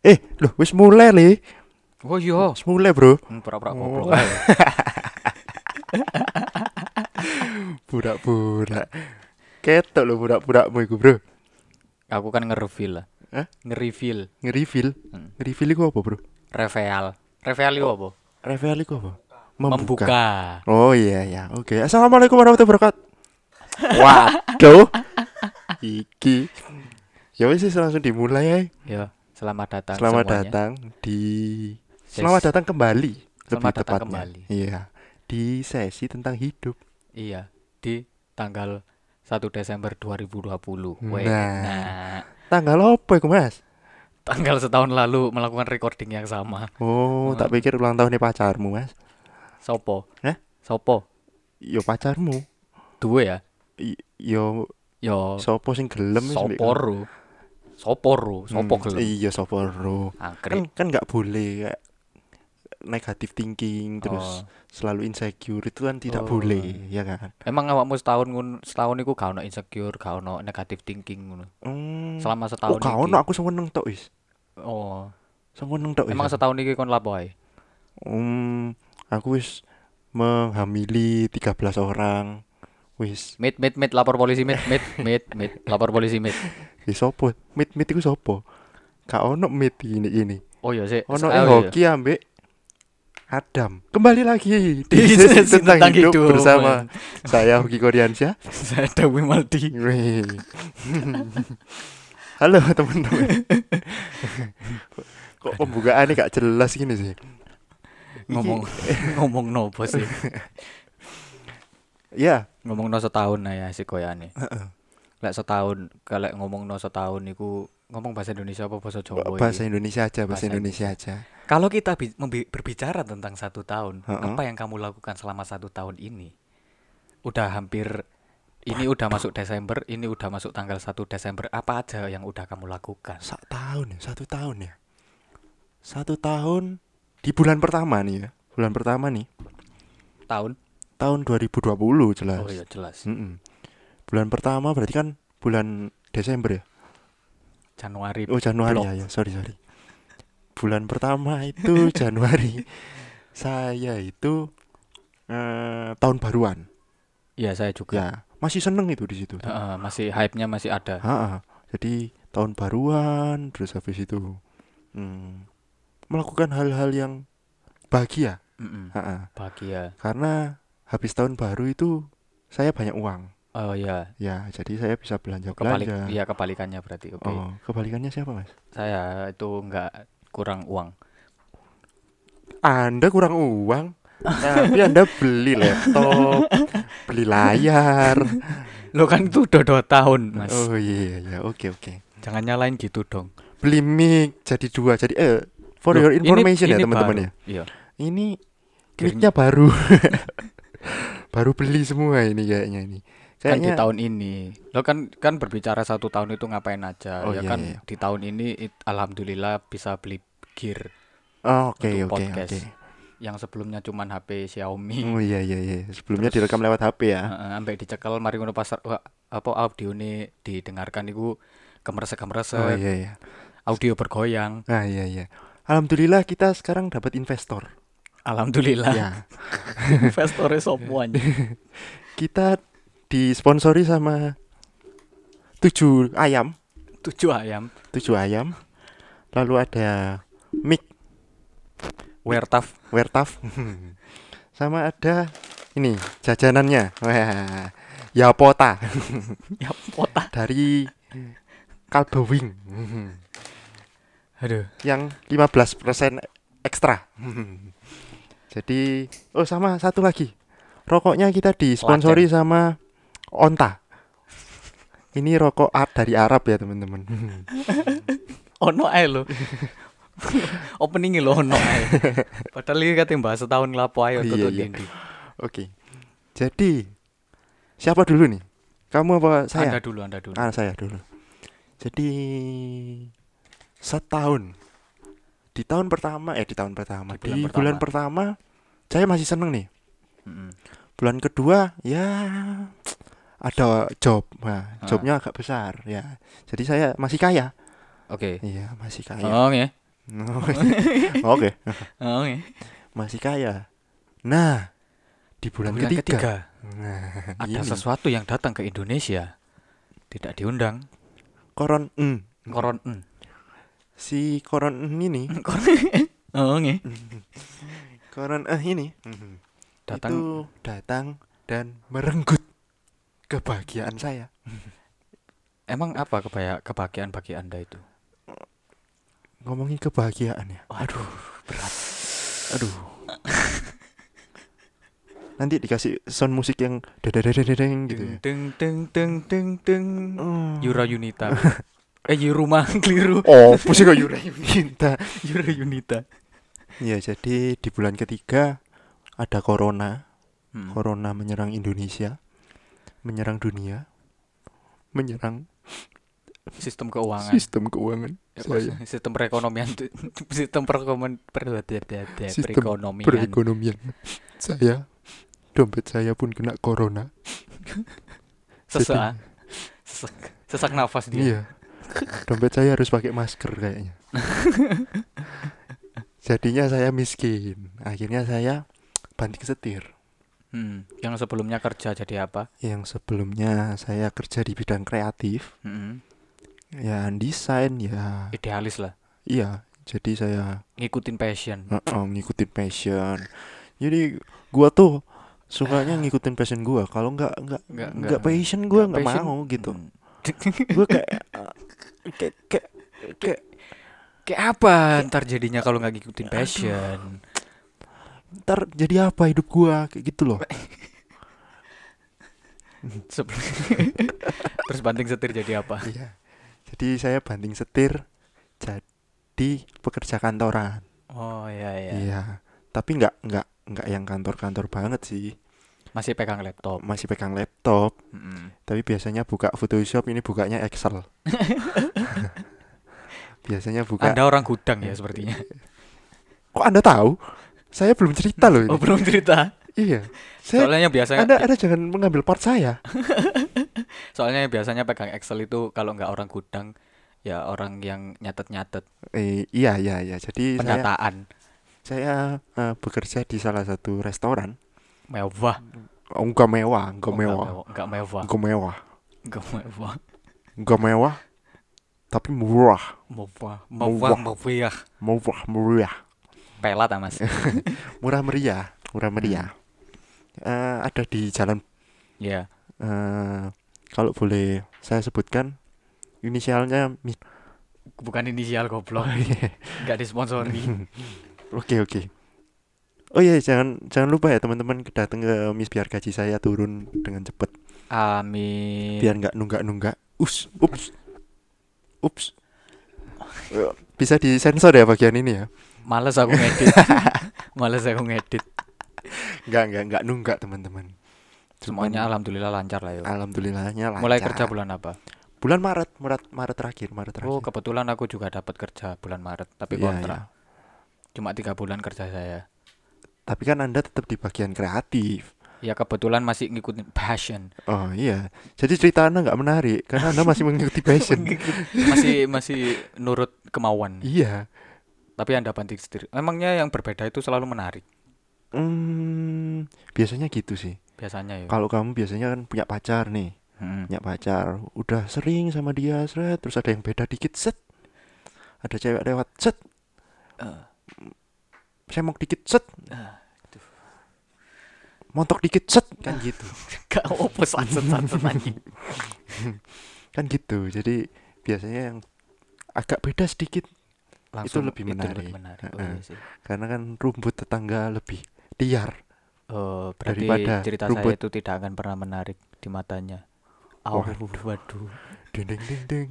Eh, loh wis mulai li. Oh iya. Wis mulai, Bro. Hmm, Pura-pura Oh. goblok ae. Burak-burak. Ketok lho burak-burakmu iku, Bro. Aku kan nge-reveal lah. Hah? Nge-reveal. Nge-reveal. Hmm. Nge-reveal iku apa, Bro? Reveal. Reveal itu apa? Reveal iku apa? Membuka. Oh iya ya. Oke. Assalamualaikum warahmatullahi wabarakatuh. Waduh. Iki. Ya wis wis, langsung dimulai ya. Ya, selamat datang Selamat semuanya. datang di Selamat datang kembali. Selamat lebih datang tepatnya. kembali. Iya. Di sesi tentang hidup. Iya, di tanggal 1 Desember 2020. Weh, Nah. nah, Tanggal apa iku, Mas? tanggal setahun lalu melakukan recording yang sama. Oh, tak pikir ulang tahunnya pacarmu, Mas. Sopo? Hah? Sopo? Yo pacarmu. Dua ya? Yo Yo sopo sing gelem wis, Soporo. Soporo, sopo Hmm, gelem. Iya, sopo ro. Kan kan nggak boleh kayak negatif thinking terus Oh. selalu insecure itu kan tidak Oh. boleh, ya kan? Emang awakmu setahun ngun, setahun iku gak ono insecure, gak ono negative thinking ngono. Hmm. Selama Oh, setahun gak iki. ono aku seneng tok wis. Oh, Seneng tok emang setahun iki kon lapo ae? Hmm, aku wis menghamili 13 orang. Wis, Mit mit mit lapor polisi mit mit mit mit lapor polisi mit. Wis sopo? Mit mit iku sopo? Gak ono mit ini ini. Oh iya sih. Ono eh iya. hoki ambek Adam. Kembali lagi di tentang, tentang hidup, hidup. bersama saya Hoki Koreansya. Saya Dewi Maldi. Halo teman-teman. Kok pembukaannya gak jelas gini sih? Ngomong ngomong nopo sih? Ya, Ngomong no setahun ya si koyane. Lek setahun, kalau ngomong no setahun niku ngomong bahasa Indonesia apa bahasa Jawa? bahasa Indonesia aja, bahasa, Bahasa Indonesia aja. Kalau kita berbicara tentang satu tahun, Heeh. apa yang kamu lakukan selama satu tahun ini? Udah hampir, ini udah masuk Desember, ini udah masuk tanggal 1 Desember. Apa aja yang udah kamu lakukan? Satu tahun ya, satu tahun ya. Satu tahun di bulan pertama nih ya. Bulan pertama nih, Tahun? tahun 2020 jelas. Oh iya jelas. Mm-mm. Bulan pertama berarti kan bulan Desember ya. Januari. Oh Januari Blok. ya, ya, sorry sorry. Bulan pertama itu Januari. Saya itu eh, tahun baruan. Iya saya juga. Ya, masih seneng itu di situ. Heeh, masih hype-nya masih ada. Ha-ha. Jadi tahun baruan terus habis itu hmm, melakukan hal-hal yang bahagia. Mm-mm. Ha-ha. Bahagia. Karena habis tahun baru itu saya banyak uang. Oh iya. Ya, jadi saya bisa belanja Kebalik. belanja. Iya kebalikannya berarti. Oke. Oh, kebalikannya siapa, Mas? Saya itu nggak kurang uang. Anda kurang uang, tapi Anda beli laptop, beli layar. Lo kan itu udah dua tahun, Mas. Oh iya iya, oke oke. Jangan nyalain gitu dong. Beli mic jadi dua, jadi eh for Loh, your ini- information ya ini teman-teman baru. ya. Iya. Ini mic-nya baru. baru beli semua ini kayaknya ini. Kan di Kayaknya tahun ini lo kan kan berbicara satu tahun itu ngapain aja Oh, ya iya, kan iya. di tahun ini it- alhamdulillah bisa beli gear Oh, oke untuk oke podcast. oke. yang sebelumnya cuman HP Xiaomi Oh iya iya iya. Sebelumnya Terus- direkam lewat HP ya. Heeh, ambek dicekel mari ngono pasar wah, apa audio ini didengarkan iku kemeresek kemeresek Oh iya iya. audio bergoyang Nah iya iya. Alhamdulillah kita sekarang dapat investor. alhamdulillah ya. investornya semuanya Kita disponsori sama tujuh ayam, tujuh ayam tujuh ayam. Lalu ada mic wertaf Wertaf. sama ada ini jajanannya. Wah, Yapota ya pota dari Kalbe Wing aduh yang 15% ekstra. Jadi, oh sama satu lagi. Rokoknya kita disponsori sama Onta. Ini rokok art dari Arab ya, teman-teman. ono ae lho opening lo ono ae padahal iki kate bahas setahun ae untuk Iya, iya. Oke. Jadi, siapa dulu nih? Kamu apa saya? anda dulu anda dulu Ah, saya dulu. Jadi setahun di tahun pertama eh di tahun pertama Di di, bulan bulan pertama saya masih seneng nih. Mm-mm. Bulan kedua ya ada job, nah, Ah. jobnya agak besar ya. Jadi saya masih kaya. oke Iya masih kaya. oh nggih Oke, Oh, iya. masih kaya. Nah, di bulan, Bulan ketiga, ketiga Nah, ada ini. sesuatu yang datang ke Indonesia tidak diundang. koron mm. Koron mm. si koron mm ini Oh, iya. koron eh ini Datang itu datang dan merenggut kebahagiaan saya emang apa kebaya kebahagiaan bagi Anda itu? ngomongin kebahagiaan ya Aduh, berat. aduh nanti dikasih sound musik yang dededededeng gitu ya Deng deng deng deng deng. Oh. Yura Yunita. eh Yuruma keliru. oh pusing kok Yura Yunita Yura Yunita. ya jadi di bulan ketiga ada corona Hmm. corona menyerang Indonesia menyerang dunia menyerang Sistem keuangan. sistem keuangan. Eh, saya sistem perekonomian sistem perekonomian per- Sistem perekonomian. perekonomian. Saya dompet saya pun kena corona. Sesak. Sesak, sesak nafas dia. Iya. Dompet saya harus pakai masker kayaknya. Jadinya saya miskin. Akhirnya saya banting setir Hmm, yang sebelumnya kerja jadi apa? Yang sebelumnya saya kerja di bidang kreatif. Hmm, ya desain ya. Idealis lah. Iya jadi saya ngikutin passion. Uh, uh, ngikutin passion. Jadi gua tuh sukanya ngikutin passion gua. Kalau nggak nggak Nggak- passion gua nggak mau gitu. Hmm. gua kayak kayak kayak kayak kayak apa ntar jadinya kalau nggak ngikutin passion ntar jadi apa hidup gua? Kayak gitu loh. Terus banting setir jadi apa? Iya. Jadi saya banting setir jadi pekerja kantoran. Oh ya ya iya. Tapi nggak nggak nggak yang kantor-kantor banget sih. Masih pegang laptop? Masih pegang laptop. Mm-mm. tapi biasanya buka Photoshop ini bukanya Excel. Biasanya buka anda orang gudang ya sepertinya. Kok anda tahu saya belum cerita loh ini. Oh belum cerita. Iya. Saya soalnya biasanya anda anda jangan mengambil part saya. Soalnya biasanya pegang Excel itu kalau nggak orang gudang ya orang yang nyatet-nyatet. Eh, iya iya iya. Jadi saya penyataan. saya eh, bekerja di salah satu restoran. Mewah. Oh, enggak mewah enggak Oh, mewah. nggak mewah. Enggak mewah. Nggak mewah. Enggak mewah tapi murah mewah. Mewah. mewah mewah. Murah meriah pelat ah mas. Murah meriah murah meriah. Eh, ada di jalan. Ya eh, kalau boleh saya sebutkan inisialnya Mi- bukan inisial goblok. Nggak disponsori. Oke oke. Oh iya jangan jangan lupa ya teman-teman datang ke Miss biar gaji saya turun dengan cepat amin. Biar nggak nunggak-nunggak. Us, ups, ups. Eh, Bisa disensor ya bagian ini ya? Males aku ngedit males aku ngedit Nggak nggak nggak nunggak teman-teman. Semuanya alhamdulillah lancar lah ya alhamdulillahnya lancar. mulai kerja bulan apa bulan Maret Maret Maret terakhir Maret terakhir. oh kebetulan aku juga dapat kerja bulan Maret tapi Iya, kontrak iya. cuma tiga bulan kerja saya Tapi kan anda tetap di bagian kreatif. ya kebetulan masih ngikutin passion Oh iya. Jadi cerita anda nggak menarik karena anda masih mengikuti passion. masih masih nurut kemauan iya. Tapi anda banting setir emangnya yang berbeda itu selalu menarik Hmm, biasanya gitu sih. biasanya ya Kalau kamu biasanya kan punya pacar nih, Mm. punya pacar, udah sering sama dia, seret, terus ada yang beda dikit, set. Ada cewek lewat, set. Eh. Semok dikit, set. Montok dikit, set. Kan gitu. gak opo sanset sanset anjing Kan gitu. Jadi biasanya yang agak beda sedikit Langsung lebih menarik. menarik. Oh, Heeh. iya sih. karena kan rumput tetangga lebih liar. Oh, berarti Daripada cerita rumput. saya itu tidak akan pernah menarik di matanya. Oh, Waduh. waduh. Ding ding ding ding.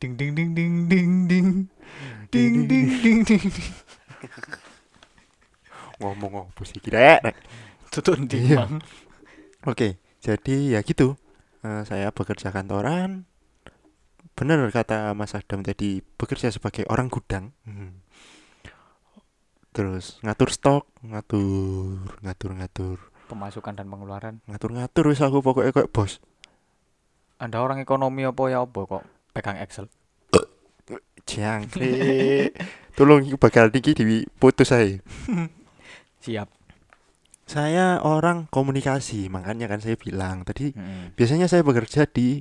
Ding ding ding ding ding ding. Ding ding ding ding. Ngomong apa sih kira? Tutun Iya. Bang. Oke, jadi ya gitu. Eh, saya bekerja kantoran. Benar kata Mas Adam tadi bekerja sebagai orang gudang. Hmm. Terus ngatur stok, ngatur, ngatur, ngatur, Pemasukan dan pengeluaran. ngatur, ngatur. Wis aku pokoknya kayak bos. Anda orang ekonomi apa ya apa kok pegang Excel? Jangkrik. Tolong iki bakal niki diputus saya. Siap. Saya orang komunikasi, makanya kan saya bilang tadi Mm-mm. biasanya saya bekerja di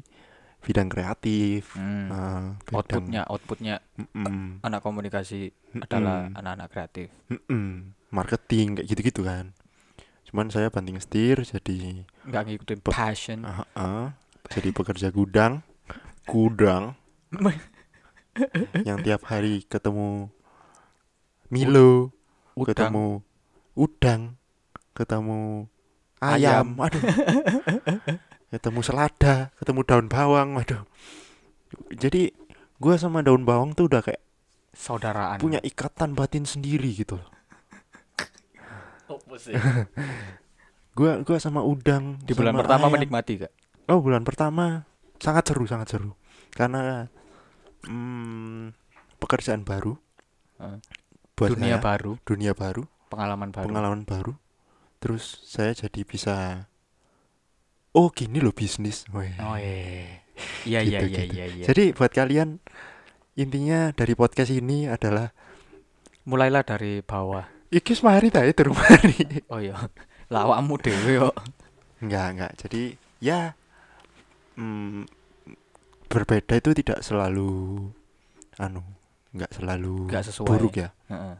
bidang kreatif. Mm. eh, bidang- Outputnya, outputnya Mm-mm, anak komunikasi mm-mm, adalah anak-anak kreatif. mm-mm, marketing kayak gitu-gitu kan. Cuman saya banting setir jadi Nggak ngikutin passion. ah, ah, jadi pekerja gudang, gudang yang tiap hari ketemu Milo, Udang. ketemu udang, ketemu Ayam. ayam, aduh, ketemu selada, ketemu daun bawang, waduh. Jadi gua sama daun bawang tuh udah kayak Saudaraan. punya ikatan batin sendiri gitu. sih? Gua gua sama udang Di bulan sama pertama ayam. menikmati gak? Oh bulan pertama sangat seru sangat seru karena hmm, pekerjaan baru Heeh. buat Dunia saya, baru, dunia baru pengalaman baru. pengalaman baru terus saya jadi bisa oh gini loh bisnis Weh. Oh iya. Iya iya Gitu, iya gitu. iya iya. jadi buat kalian intinya dari podcast ini adalah Mulailah dari bawah. iki mari ta itu mari Oh iya. Lawakmu dhewe kok. enggak enggak jadi ya hmm, berbeda itu tidak selalu anu enggak selalu Nggak sesuai. buruk ya Heeh.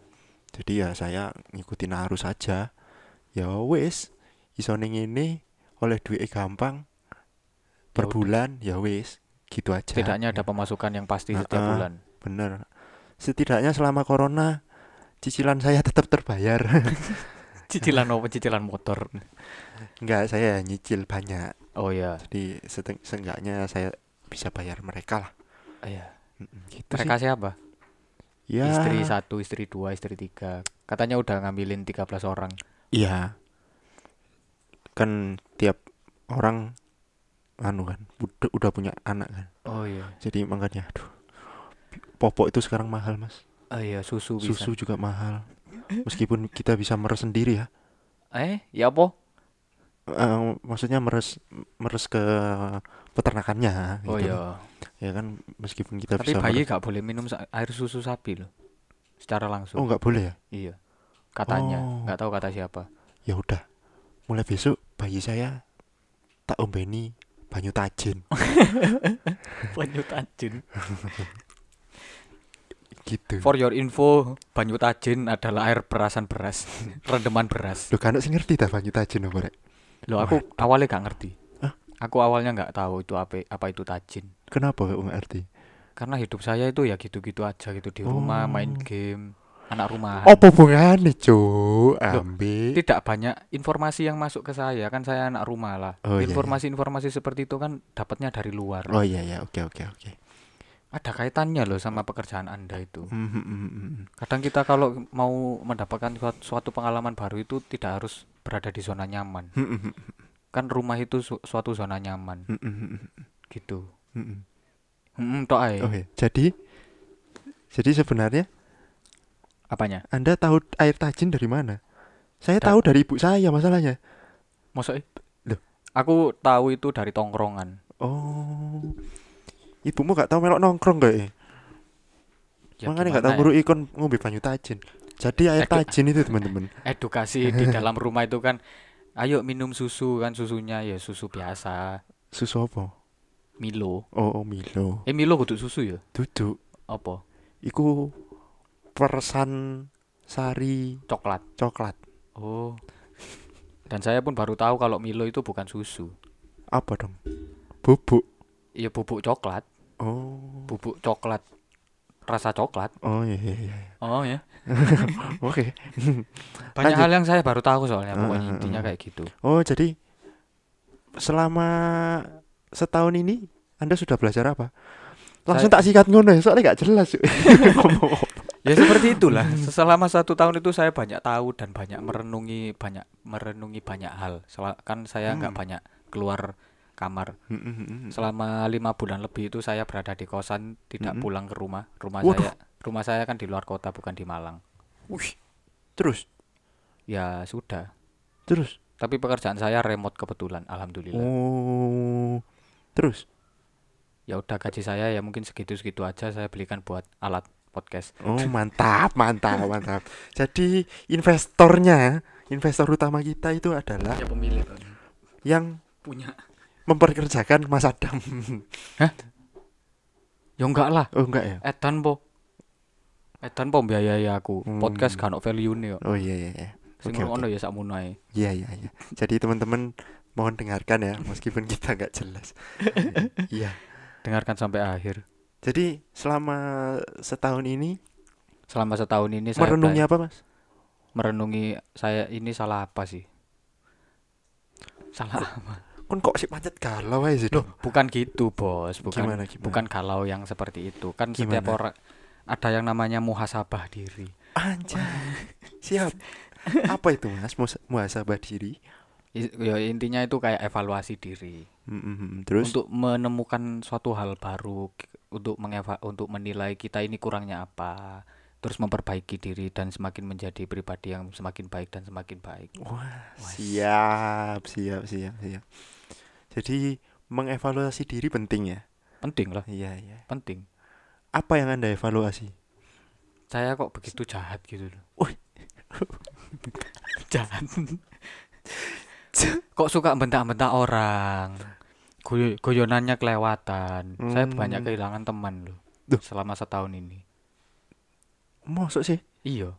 jadi ya saya ngikutin arus aja ya wis iso ning ngene oleh duit gampang per Ya udah. bulan ya wis gitu aja Setidaknya ada pemasukan yang pasti setiap Heeh. bulan. bener setidaknya selama corona cicilan saya tetap terbayar Cicilan apa? Cicilan motor. enggak saya nyicil banyak Oh iya. jadi seteng- seenggaknya saya bisa bayar mereka lah Oh, iya. Mm-mm, gitu Mereka sih siapa? ya Istri satu, istri dua, istri tiga. Katanya udah ngambilin 13 orang. iya kan tiap orang anu kan udah, udah punya anak kan Oh iya. jadi makanya aduh popok itu sekarang mahal mas Oh iya, susu bisa. susu juga mahal meskipun kita bisa meres sendiri ya Eh, ya apa? Eh, maksudnya meres meres ke peternakannya Oh gitu. iya. ya kan meskipun kita Tapi bisa bayi meres- gak boleh minum air susu sapi loh. Secara oh langsung. nggak boleh ya Iya. Katanya, Oh. nggak tahu kata siapa. ya udah mulai besok bayi saya tak ombeni banyu tajin Banyu tajin. gitu For your info, banyu tajin adalah air perasan beras, rendeman beras. lo kan sih ngerti dah banyu tajin apa rek Loh, aku awalnya gak ngerti. Hah? Aku awalnya nggak tahu itu apa apa itu tajin. kenapa nggak ngerti Karena hidup saya itu ya gitu-gitu aja gitu di rumah main Oh. game, anak rumahan. apa hubungannya cuk ambil Tidak banyak informasi yang masuk ke saya, kan saya anak rumah lah. Oh, iya, iya. Informasi-informasi seperti itu kan dapatnya dari luar. oh iya ya oke oke oke Ada kaitannya loh sama pekerjaan Anda itu. Hmm, hmm, hmm. Kadang kita kalau mau mendapatkan suat- suatu pengalaman baru itu tidak harus berada di zona nyaman. Kan rumah itu su- suatu zona nyaman gitu. tok ae. Oke, jadi jadi sebenarnya Apanya? Anda tahu air tajin dari mana? Saya Da- tahu dari ibu saya masalahnya. Masa Loh. Aku tahu itu dari tongkrongan. Oh. Ibumu gak tahu melok nongkrong gak ya? Ya, Makanya gak tahu ya? buru ikon ngombe banyu tajin. Jadi air Edu- tajin itu teman-teman. Edukasi di dalam rumah itu kan ayo minum susu kan susunya ya susu biasa. Susu apa? Milo. Oh, oh Milo. Eh Milo kudu susu ya? Duduk. Apa? Iku persan sari Coklat. coklat. Oh. Dan saya pun baru tahu kalau Milo itu bukan susu. Apa dong? Bubuk. Ya bubuk coklat, Oh. bubuk coklat rasa coklat. Oh iya iya iya. Oh ya. Oke. Banyak Lanjut. hal yang saya baru tahu soalnya pokoknya ah, intinya ah. kayak gitu. Oh, jadi selama setahun ini Anda sudah belajar apa? Langsung Saya- tak sikat ngono ya, soalnya gak jelas. Ya seperti itulah. Selama satu tahun itu saya banyak tahu dan banyak merenungi banyak merenungi banyak hal. Sel- kan saya nggak Hmm. banyak keluar kamar. Mm, mm, mm, mm. Selama lima bulan lebih itu saya berada di kosan, tidak pulang ke rumah. Rumah Waduh. saya rumah saya kan di luar kota bukan di Malang. Wih. Terus, Ya sudah. terus. Tapi pekerjaan saya remote kebetulan, alhamdulillah. Oh. Terus. Ya udah gaji saya ya mungkin segitu-segitu aja saya belikan buat alat podcast. Oh, mantap, mantap, mantap. Jadi investornya, investor utama kita itu adalah Ya pemilik yang punya. memperkerjakan Mas Adam. Ya enggak lah. Oh, enggak ya? Edan po. Edan po biayai aku. Hmm. Podcast kan value nih. Oh iya iya iya. Sing oke. ngono ya sakmono ae. Iya iya iya. Jadi teman-teman mohon dengarkan ya meskipun kita nggak jelas. Iya. Dengarkan sampai akhir. Jadi selama setahun ini Selama setahun ini saya merenungi apa, Mas? merenungi saya ini salah apa sih? Salah apa? Kon kok sih pancet galau aja sih, Loh, bukan gitu, Bos. Bukan Gimana gimana? bukan galau yang seperti itu. Kan setiap Gimana? orang ada yang namanya muhasabah diri. Anjay. Siap. apa itu, Mas? Muhasabah diri. Ya intinya itu kayak evaluasi diri. Mm, mm, mm. Terus Untuk menemukan suatu hal baru, untuk mengeva untuk menilai kita ini kurangnya apa, terus memperbaiki diri dan semakin menjadi pribadi yang semakin baik dan semakin baik. Wah, siap, siap, siap, siap. Jadi mengevaluasi diri penting ya. Penting lah, Iya, iya. penting. Apa yang Anda evaluasi? Saya kok begitu jahat gitu loh. Wih. jahat. kok suka bentak-bentak orang. Goyonannya kelewatan. Saya banyak Hmm. kehilangan teman loh Duh. selama setahun ini. Masuk sih. Iya.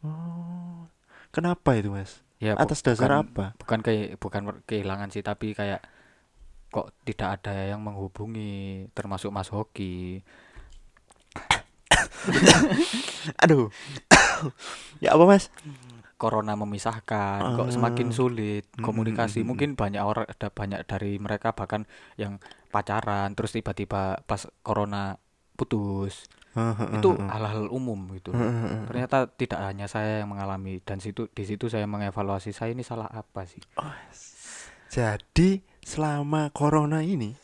Oh. Kenapa itu, Mas? Ya bu- Atas dasar bukan- apa? bukan ke bukan kehilangan sih tapi kayak kok tidak ada yang menghubungi termasuk Mas Hoki Aduh. ya apa, Mas? Corona memisahkan kok semakin Ah. sulit Mm, komunikasi. mm, mm, mungkin banyak orang ada banyak dari mereka bahkan yang pacaran terus tiba-tiba pas corona putus. Itu hal-hal umum gitu. Ternyata tidak hanya saya yang mengalami dan situ di situ saya mengevaluasi saya ini salah apa sih? Jadi selama corona ini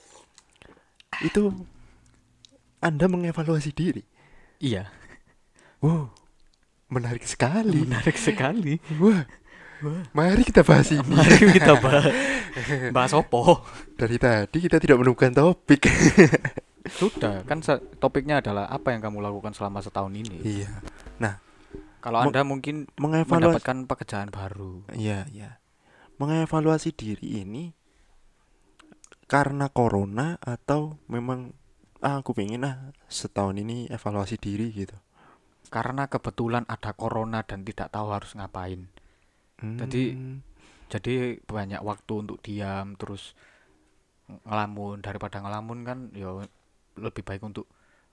itu Anda mengevaluasi diri. iya. Wow. Menarik sekali. menarik sekali Wah. Mari kita bahas ini. mari kita bahas bahas opo Dari tadi kita tidak menemukan topik. sudah kan topiknya adalah apa yang kamu lakukan selama setahun ini iya. kalau Meng- anda mungkin mendapatkan pekerjaan baru Iya, iya. Mengevaluasi diri ini karena corona atau memang ah, aku pengen ah setahun ini evaluasi diri gitu. Karena kebetulan ada corona dan tidak tahu harus ngapain Jadi- Hmm. jadi banyak waktu untuk diam terus ngelamun daripada ngelamun kan ya lebih baik untuk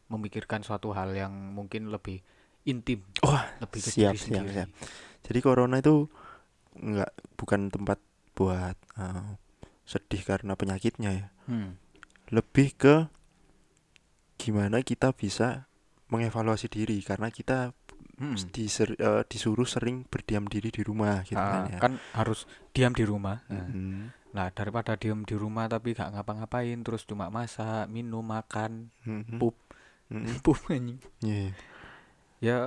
memikirkan suatu hal yang mungkin lebih intim Wah, lebih ke siap, diri siap, sendiri. siap. Jadi corona itu nggak bukan tempat buat eh, sedih karena penyakitnya ya. Hmm. Lebih ke gimana kita bisa mengevaluasi diri karena kita Hmm. diser- eh, disuruh sering berdiam diri di rumah gitu Ah, kan ya. kan harus diam di rumah Nah, Mm, Nah, daripada diem di rumah tapi gak ngapa-ngapain terus cuma masak, minum, makan, mm, Pup. mm, pup anjing. iya. Ya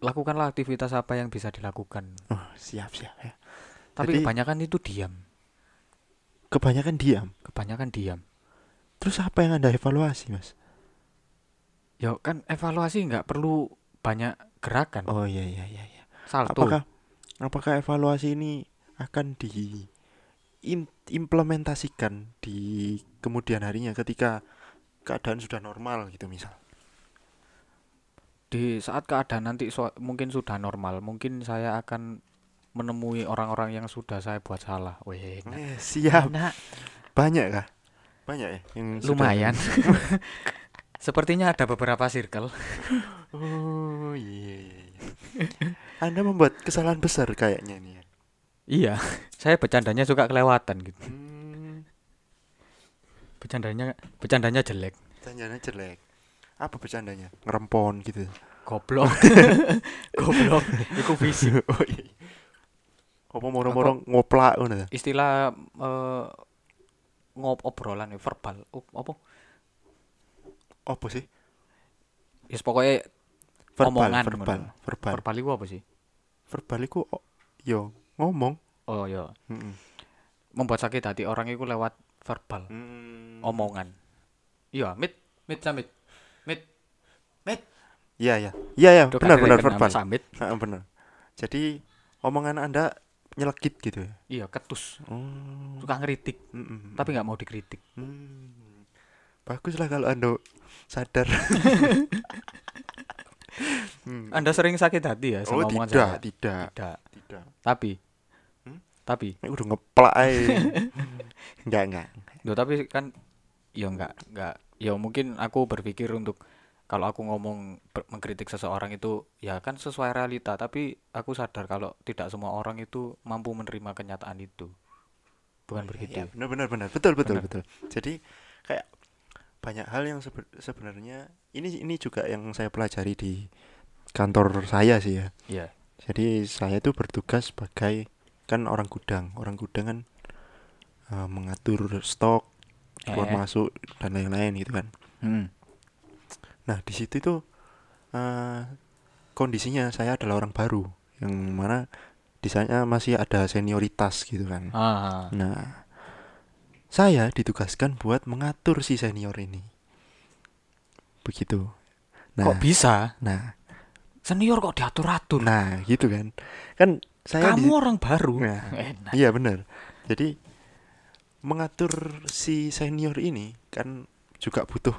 lakukanlah aktivitas apa yang bisa dilakukan. Oh, siap siap ya. Tapi Jadi- kebanyakan itu diam, Kebanyakan diam. kebanyakan diam. Terus apa yang anda evaluasi mas? Ya kan evaluasi nggak perlu banyak gerakan. Oh iya iya iya. iya. Salto. Apakah apakah evaluasi ini akan di im- implementasikan di kemudian harinya ketika keadaan sudah normal gitu misal? Di saat keadaan nanti so- mungkin sudah normal, mungkin saya akan menemui orang-orang yang sudah saya buat salah. Weh. Eh, siap. Enak. Banyak kah? Banyak ya yang sudah- lumayan. Sepertinya ada beberapa circle. Oh iya iya. iya. Anda membuat kesalahan besar kayaknya nih. ya. Iya, saya bercandanya suka kelewatan gitu. Hmm, Bercandanya bercandanya jelek. bercandanya jelek. Apa bercandanya? Ngerempon gitu. Goblok. Goblok. Iku fisik. oh iya. Apa moro-moro ngoplak ngono? Istilah eh, ngop obrolan ya, verbal. Apa? Apa sih? Ya pokoknya Verbal, Omongan verbal, verbal. verbal itu apa sih? Verbal iku oh, yo ngomong. Oh ya, Mm-mm. membuat sakit hati orang itu lewat verbal, Hmm. omongan. Iya, mit, mit samit. Mit. Mit. Iya ya. Iya ya, Itu benar benar verbal. sambit. Heeh, benar. Jadi omongan Anda nyelekit gitu ya. Iya, ketus. Oh. Suka ngeritik, mm-mm. tapi nggak mau dikritik. Hmm. Bagus lah kalau Anda sadar. Hmm. Anda sering sakit hati ya Oh, sama omongan tidak, saya? tidak, Tidak. tidak. Tapi Hmm? tapi Ini udah ngeplak enggak, enggak. Loh, tapi kan ya enggak enggak ya mungkin aku berpikir untuk kalau aku ngomong mengkritik seseorang itu ya kan sesuai realita tapi aku sadar kalau tidak semua orang itu mampu menerima kenyataan itu bukan begitu Iya, benar benar benar. Betul betul Benar. betul. Jadi kayak banyak hal yang sebe- sebenarnya ini ini juga yang saya pelajari di kantor saya sih ya. Iya. Jadi saya itu bertugas sebagai kan orang gudang. Orang gudang kan eh, mengatur stok, keluar Eh. masuk dan lain-lain gitu kan. Hmm. Nah, di situ itu eh, kondisinya saya adalah orang baru yang mana di sana masih ada senioritas gitu kan. Ah, Nah, saya ditugaskan buat mengatur si senior ini. Begitu. Nah, kok bisa nah, senior kok diatur-atur nah gitu kan. Kan saya kamu di- orang baru Nah, enak Iya benar. Jadi mengatur si senior ini kan juga butuh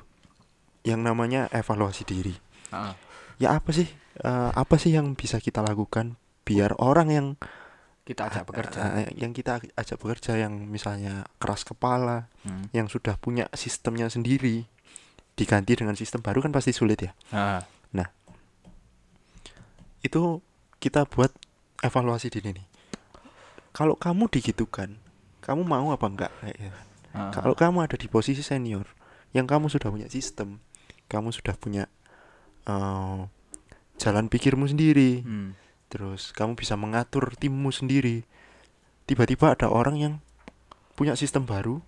yang namanya evaluasi diri. Ah, Ya apa sih? eh, apa sih yang bisa kita lakukan biar orang yang kita ajak bekerja eh, yang kita ajak bekerja yang misalnya keras kepala, Hmm. yang sudah punya sistemnya sendiri diganti dengan sistem baru kan pasti sulit ya. Ah, Itu kita buat evaluasi diri nih. Kalau kamu digitukan, kamu mau apa enggak? Kayak gitu. ah, Kalau kamu ada di posisi senior, yang kamu sudah punya sistem, kamu sudah punya eh, jalan pikirmu sendiri, hmm. Terus kamu bisa mengatur timmu sendiri. Tiba-tiba ada orang yang punya sistem baru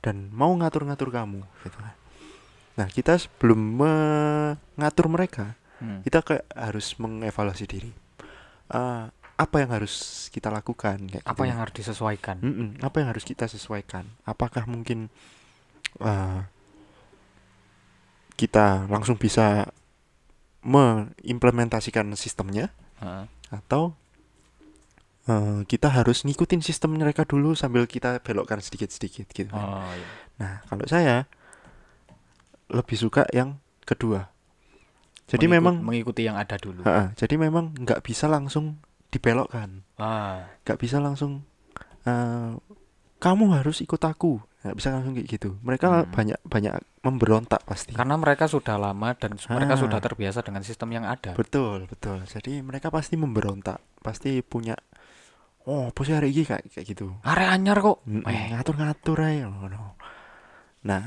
dan mau ngatur-ngatur kamu, gitu kan. Nah, kita sebelum mengatur mereka, Hmm. kita kayak harus mengevaluasi diri. Eh, apa yang harus kita lakukan? Kayak apa gitu. yang harus disesuaikan Mm-mm, apa yang harus kita sesuaikan? Apakah mungkin eh, kita langsung bisa mengimplementasikan sistemnya Ah, atau eh, kita harus ngikutin sistem mereka dulu sambil kita belokkan sedikit-sedikit gitu. kan. oh, iya. Nah, kalau saya lebih suka yang kedua. Jadi Mengikut- memang mengikuti yang ada dulu Ha-ha, jadi memang nggak bisa langsung dibelokkan. ah nggak bisa langsung eh, kamu harus ikut aku nggak bisa langsung kayak gitu. Mereka Hmm. banyak banyak memberontak pasti. Karena mereka sudah lama dan s- mereka Ah. sudah terbiasa dengan sistem yang ada. Betul betul. Jadi mereka pasti memberontak pasti punya oh apa sih hari ini? Kayak kayak gitu. Area anyar kok. Eh, ngatur-ngatur aja ngono. nah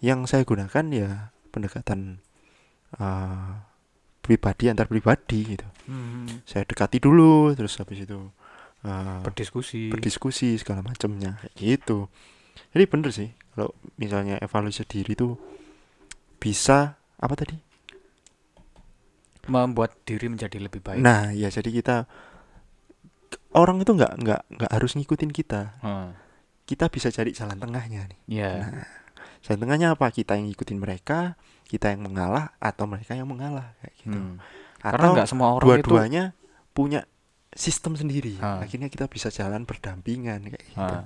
yang saya gunakan ya pendekatan eh, pribadi antar pribadi gitu. Hmm, saya dekati dulu terus habis itu eh, berdiskusi. Berdiskusi segala macamnya gitu. Jadi bener sih kalau misalnya evaluasi diri tuh bisa apa tadi? Membuat diri menjadi lebih baik. Nah ya jadi kita orang itu nggak nggak nggak harus ngikutin kita. Hmm, kita bisa cari jalan tengahnya nih. Ya Nah, jalan tengahnya apa? Kita yang ngikutin mereka kita yang mengalah atau mereka yang mengalah kayak gitu. Hmm. karena atau nggak semua orang itu dua-duanya punya sistem sendiri Ah. akhirnya kita bisa jalan berdampingan kayak gitu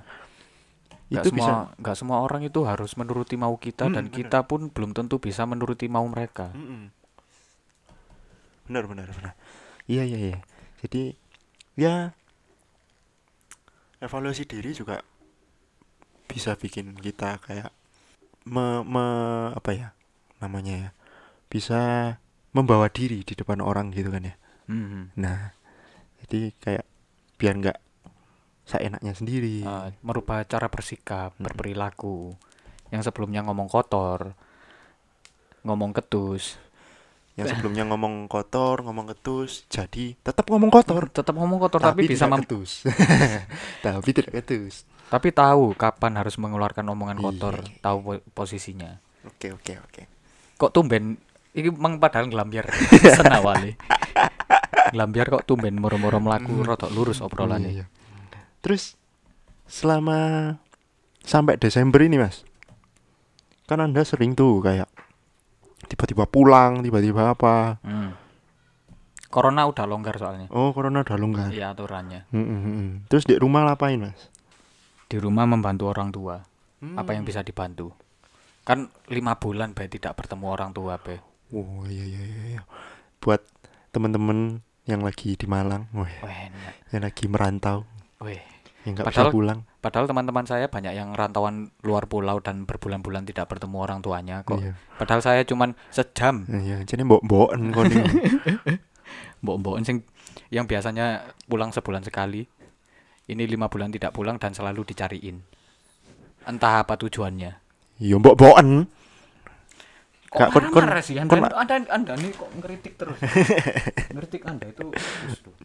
itu semua bisa nggak semua orang itu harus menuruti mau kita Hmm, dan bener. kita pun belum tentu bisa menuruti mau mereka Mm-mm. Benar benar benar. Iya iya iya. Jadi ya evaluasi diri juga bisa bikin kita kayak me, me- apa ya namanya ya bisa membawa diri di depan orang gitu kan ya. Hmm. Nah jadi kayak biar nggak seenaknya sendiri. Uh, merubah cara bersikap, Mm. berperilaku. Yang sebelumnya ngomong kotor, ngomong ketus, Yang sebelumnya ngomong kotor, ngomong ketus, jadi tetap ngomong kotor. tetap ngomong kotor tapi, bisa tidak mem- ketus. tapi tidak ketus. tapi tahu kapan harus mengeluarkan omongan Iya. kotor, tahu po- posisinya. Oke oke oke. Kok tumben iki mang padahal ngelambiar senawale. Ngelambiar kok tumben moro-moro mlaku rotok lurus obrolannya. Iya. Terus selama sampai Desember ini mas, kan anda sering tuh kayak tiba-tiba pulang tiba-tiba apa Hmm. Corona udah longgar soalnya. oh corona udah longgar Iya aturannya. Mm, mm, mm. terus di rumah ngapain mas Di rumah membantu orang tua. Apa Hmm. yang bisa dibantu? Kan lima bulan be tidak bertemu orang tua be. oh iya iya iya iya. buat teman-teman yang lagi di Malang weh, enak. yang lagi merantau Weh. yang nggak bisa pulang Padahal teman-teman saya banyak yang rantauan luar pulau dan berbulan-bulan tidak bertemu orang tuanya kok. iya Padahal saya cuman sejam iya jadi mbok mboken kon iki. mbok-mbokan sing yang biasanya pulang sebulan sekali. Ini lima bulan tidak pulang dan selalu dicariin. Entah apa tujuannya. iya mbok mboken Kok Kak, kon- kon- sih? Kon- anda, anda, anda nih kok ngeritik terus. ngeritik anda itu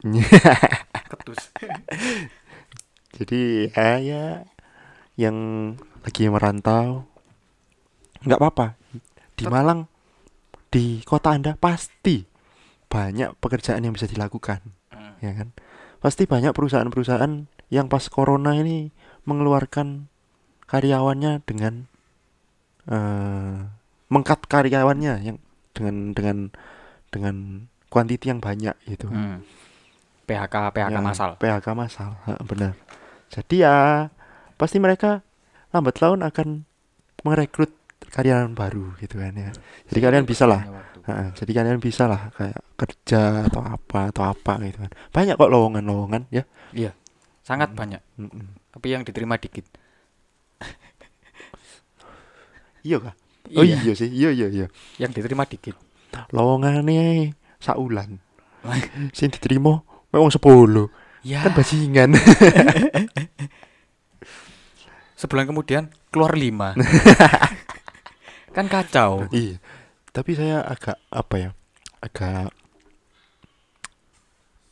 ketus jadi ya, ya yang lagi merantau nggak apa-apa. Di Malang di kota anda pasti banyak pekerjaan yang bisa dilakukan Hmm. ya kan? Pasti banyak perusahaan-perusahaan yang pas corona ini mengeluarkan karyawannya dengan eh mengkat karyawannya yang dengan dengan dengan kuantiti yang banyak gitu Hmm. PHK PHK Ya, masal. PHK masal ha, benar jadi ya pasti mereka lambat laun akan merekrut karyawan baru gitu kan ya jadi kalian bisa lah ha, jadi kalian bisa lah kayak kerja atau apa atau apa gitu kan banyak kok lowongan-lowongan ya Sangat Hmm. banyak, Mm-mm. tapi yang diterima dikit. iya kah oh iya sih iya iya iya Yang diterima dikit. lowongannya saulan sing diterima memang sepuluh Ya. kan bajingan Sebulan kemudian keluar lima. kan kacau. iya tapi saya agak apa ya agak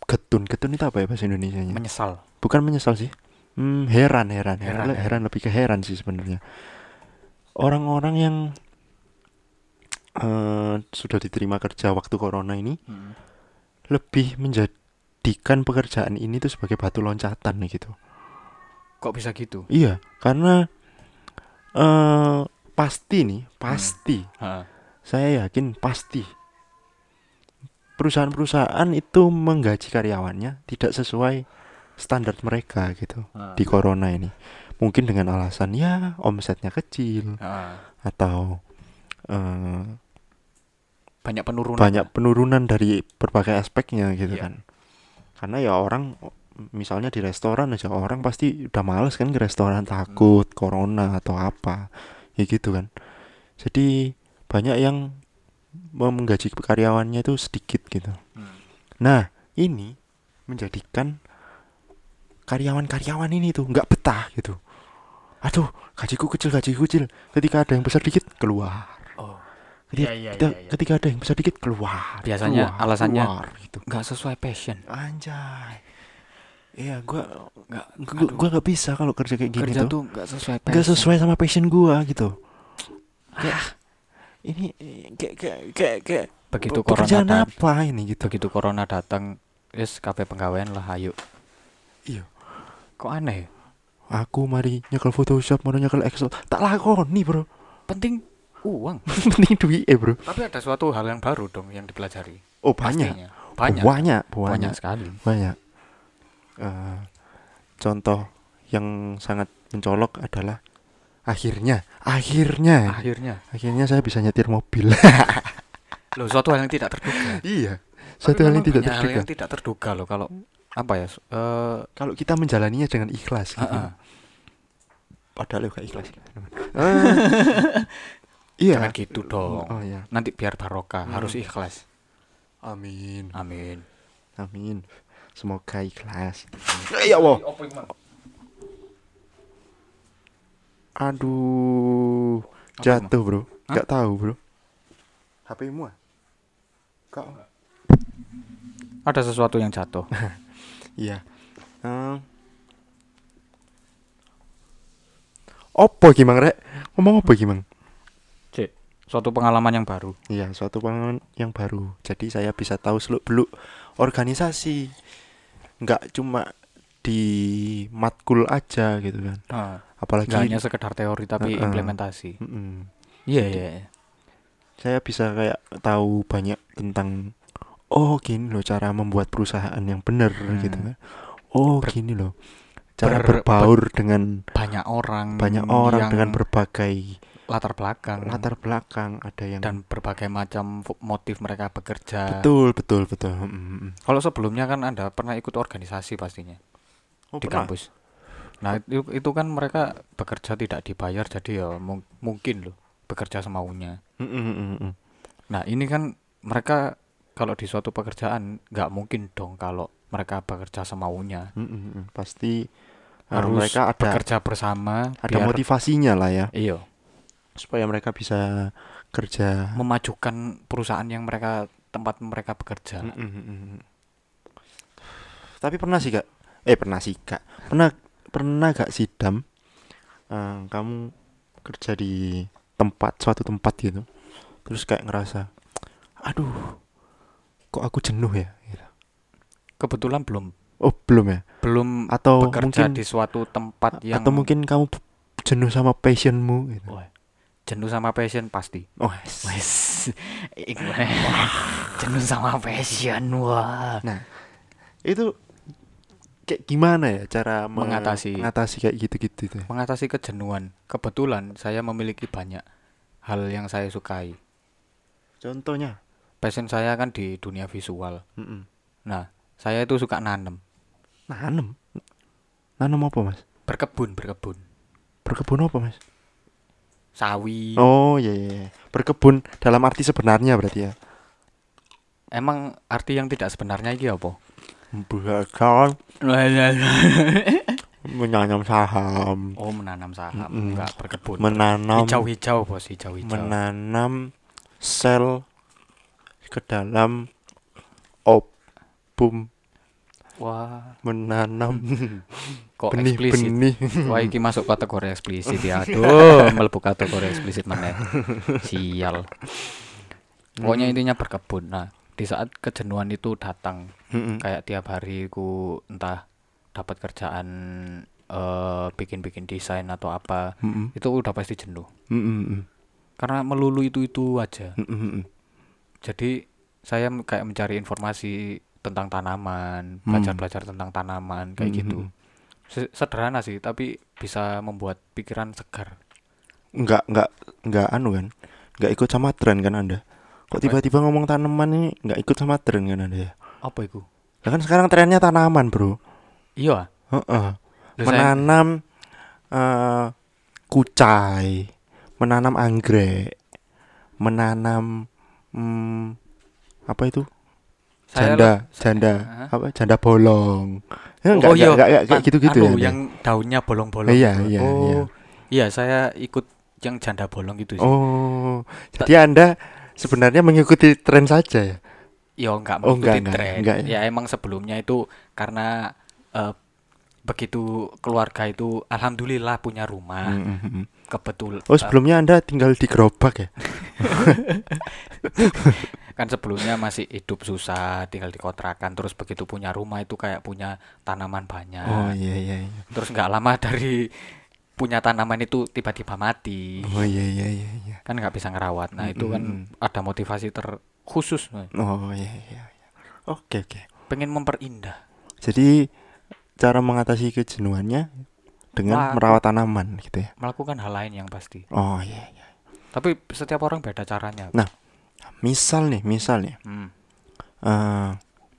getun getun itu apa ya bahasa Indonesia nya Menyesal. bukan menyesal sih hmm, heran heran heran Heran, heran, ya. lebih ke heran sih sebenarnya orang-orang yang eh, sudah diterima kerja waktu corona ini Hmm. lebih menjadikan pekerjaan ini tuh sebagai batu loncatan nih gitu Kok bisa gitu? iya karena eh pasti nih pasti Ha. saya yakin pasti perusahaan-perusahaan itu menggaji karyawannya tidak sesuai standar mereka gitu Ha. di corona ini mungkin dengan alasan ya omsetnya kecil Ha. atau eh, Banyak penurunan. banyak penurunan dari berbagai aspeknya gitu Iya. kan karena ya orang misalnya di restoran aja orang pasti udah males kan ke restoran takut Hmm. corona atau apa ya gitu kan jadi banyak yang menggaji karyawannya itu sedikit gitu Hmm. nah ini menjadikan karyawan-karyawan ini tuh nggak betah gitu aduh gajiku kecil gajiku kecil ketika ada yang besar dikit keluar Oh. ketika, Iya, iya, kita- iya, iya. ketika ada yang besar dikit keluar Biasanya keluar, alasannya keluar, gitu Nggak sesuai passion. anjay iya gua Nggak. gua, gua nggak bisa kalau kerja kayak gini kerja tuh tuh nggak sesuai passion. nggak sesuai sama passion gua gitu kayak Ah. ini kayak kayak kayak, kayak Begitu corona datang, apa ini gitu begitu corona datang, yes kafe penggawean lah, ayo. Iya. Kok aneh? Aku mari nyekel Photoshop mau nyekel Excel tak lakoni bro Penting uang. penting duit eh bro Tapi ada suatu hal yang baru dong yang dipelajari. oh banyak Pastinya. Banyak. banyak Banyak banyak sekali. banyak Eh, contoh yang sangat mencolok adalah akhirnya akhirnya Akhirnya, akhirnya saya bisa nyetir mobil loh suatu hal yang tidak terduga. iya Tapi satu hal yang tidak banyak hal terduga yang tidak terduga loh kalau apa ya? eh kalau kita menjalaninya dengan ikhlas gitu. ah, ah. Padahal juga ikhlas. Ah, iya. Jangan gitu dong. oh iya. Nanti biar barokah, Hmm. harus ikhlas. amin. Amin. amin. Semoga ikhlas. Ya Allah. Aduh. Jatuh bro. Nggak tahu bro. HP-mu ah? Kak, Ada sesuatu yang jatuh. iya. Eh, Opo gimang rek ngomong apa gimang Cek, suatu pengalaman yang baru. Iya, suatu pengalaman yang baru. Jadi saya bisa tahu seluk beluk organisasi. Nggak cuma di matkul aja gitu kan. Nah, Apalagi nggak hanya sekedar teori tapi Heeh. implementasi. Mm-mm. Iya, iya. iya. saya bisa kayak tahu banyak tentang oh gini loh cara membuat perusahaan yang benar Hmm. gitu kan oh Ber- gini loh cara ber- berbaur dengan banyak orang banyak orang dengan berbagai latar belakang. latar belakang ada yang dan berbagai macam motif mereka bekerja. Betul betul betul. Mm, kalau sebelumnya kan anda pernah ikut organisasi pastinya oh, di pernah? kampus. Nah itu, itu kan mereka bekerja tidak dibayar jadi ya mung- mungkin loh bekerja semaunya. Mm, mm, mm, nah ini kan mereka kalau di suatu pekerjaan nggak mungkin dong kalau mereka bekerja semaunya. Mm, mm, pasti harus mereka ada bekerja bersama ada biar motivasinya lah ya. Iya. Supaya mereka bisa kerja. Memajukan perusahaan yang mereka tempat mereka bekerja. Mm, mm, mm, mm. tapi pernah sih kak? Eh pernah sih kak. Pernah pernah gak sih dam? Eh, kamu kerja di tempat suatu tempat gitu. Terus kayak ngerasa aduh kok aku jenuh ya? Gitu. kebetulan belum oh belum ya? Belum atau bekerja mungkin di suatu tempat yang atau mungkin kamu jenuh sama passionmu gitu? Wah, jenuh sama passion pasti. Oh wes. jenuh sama passion wah. Nah itu kayak gimana ya cara me- Mengatasi. mengatasi kayak gitu-gitu tuh? Mengatasi kejenuhan. Kebetulan saya memiliki banyak hal yang saya sukai. Contohnya? Passion saya kan di dunia visual. Mm-mm. nah saya itu suka nanem nanem. Nanem apa mas? Berkebun berkebun. Berkebun apa mas? Sawi. Oh iya iya iya. berkebun dalam arti sebenarnya berarti ya? Emang arti yang tidak sebenarnya ini apa? Bukan menanam saham. Oh menanam saham. Mm-mm. enggak berkebun. Menanam. Hijau-hijau bos hijau-hijau. Menanam sel ke dalam obum wah menanam kok eksplisit benih-benih Wah, iki masuk kategori eksplisit ya. Aduh, melebu kategori eksplisit mana? Sial. Pokoknya Hmm. intinya berkebun. Nah, di saat kejenuhan itu datang, Mm-mm. kayak tiap hari ku entah dapat kerjaan eh bikin-bikin desain atau apa, Mm-mm. itu udah pasti jenuh. Mm-mm. Karena melulu itu-itu aja. Mm-mm. Jadi saya kayak mencari informasi tentang tanaman, Hmm. belajar-belajar tentang tanaman kayak gitu. Mm-mm. Se- Sederhana sih, tapi bisa membuat pikiran segar. nggak nggak nggak anu kan nggak ikut sama tren kan anda kok tiba-tiba ngomong tanaman nih nggak ikut sama tren kan anda ya Apa itu? Lah kan sekarang trennya tanaman bro Iya. Heeh. Loh, saya- menanam eh, kucai menanam anggrek menanam hmm, apa itu Saya janda lo- janda Hah? apa janda bolong ya, enggak, oh iya, enggak, enggak, enggak, kayak Tan- gitu-gitu anu, ya yang daunnya bolong-bolong. Iya, gitu. iya, oh, iya. iya, saya ikut yang janda bolong gitu sih. oh jadi anda sebenarnya mengikuti tren saja ya Ya enggak Oh, mengikuti enggak, enggak, tren. enggak ya. ya emang sebelumnya itu karena eh, begitu keluarga itu alhamdulillah punya rumah. Mm, mm, mm. Kebetul oh eh, sebelumnya anda tinggal di gerobak ya kan sebelumnya masih hidup susah, tinggal di kontrakan terus begitu punya rumah itu kayak punya tanaman banyak. oh iya iya iya Terus nggak lama dari punya tanaman itu tiba-tiba mati. oh iya iya iya iya kan nggak bisa ngerawat nah itu kan ada motivasi terkhusus oh iya iya iya. oke oke pengen memperindah Jadi cara mengatasi kejenuhannya dengan Wah. merawat tanaman gitu ya. melakukan hal lain yang pasti Oh iya iya. tapi setiap orang beda caranya Nah. Misal nih, misal nih, Hmm. eh,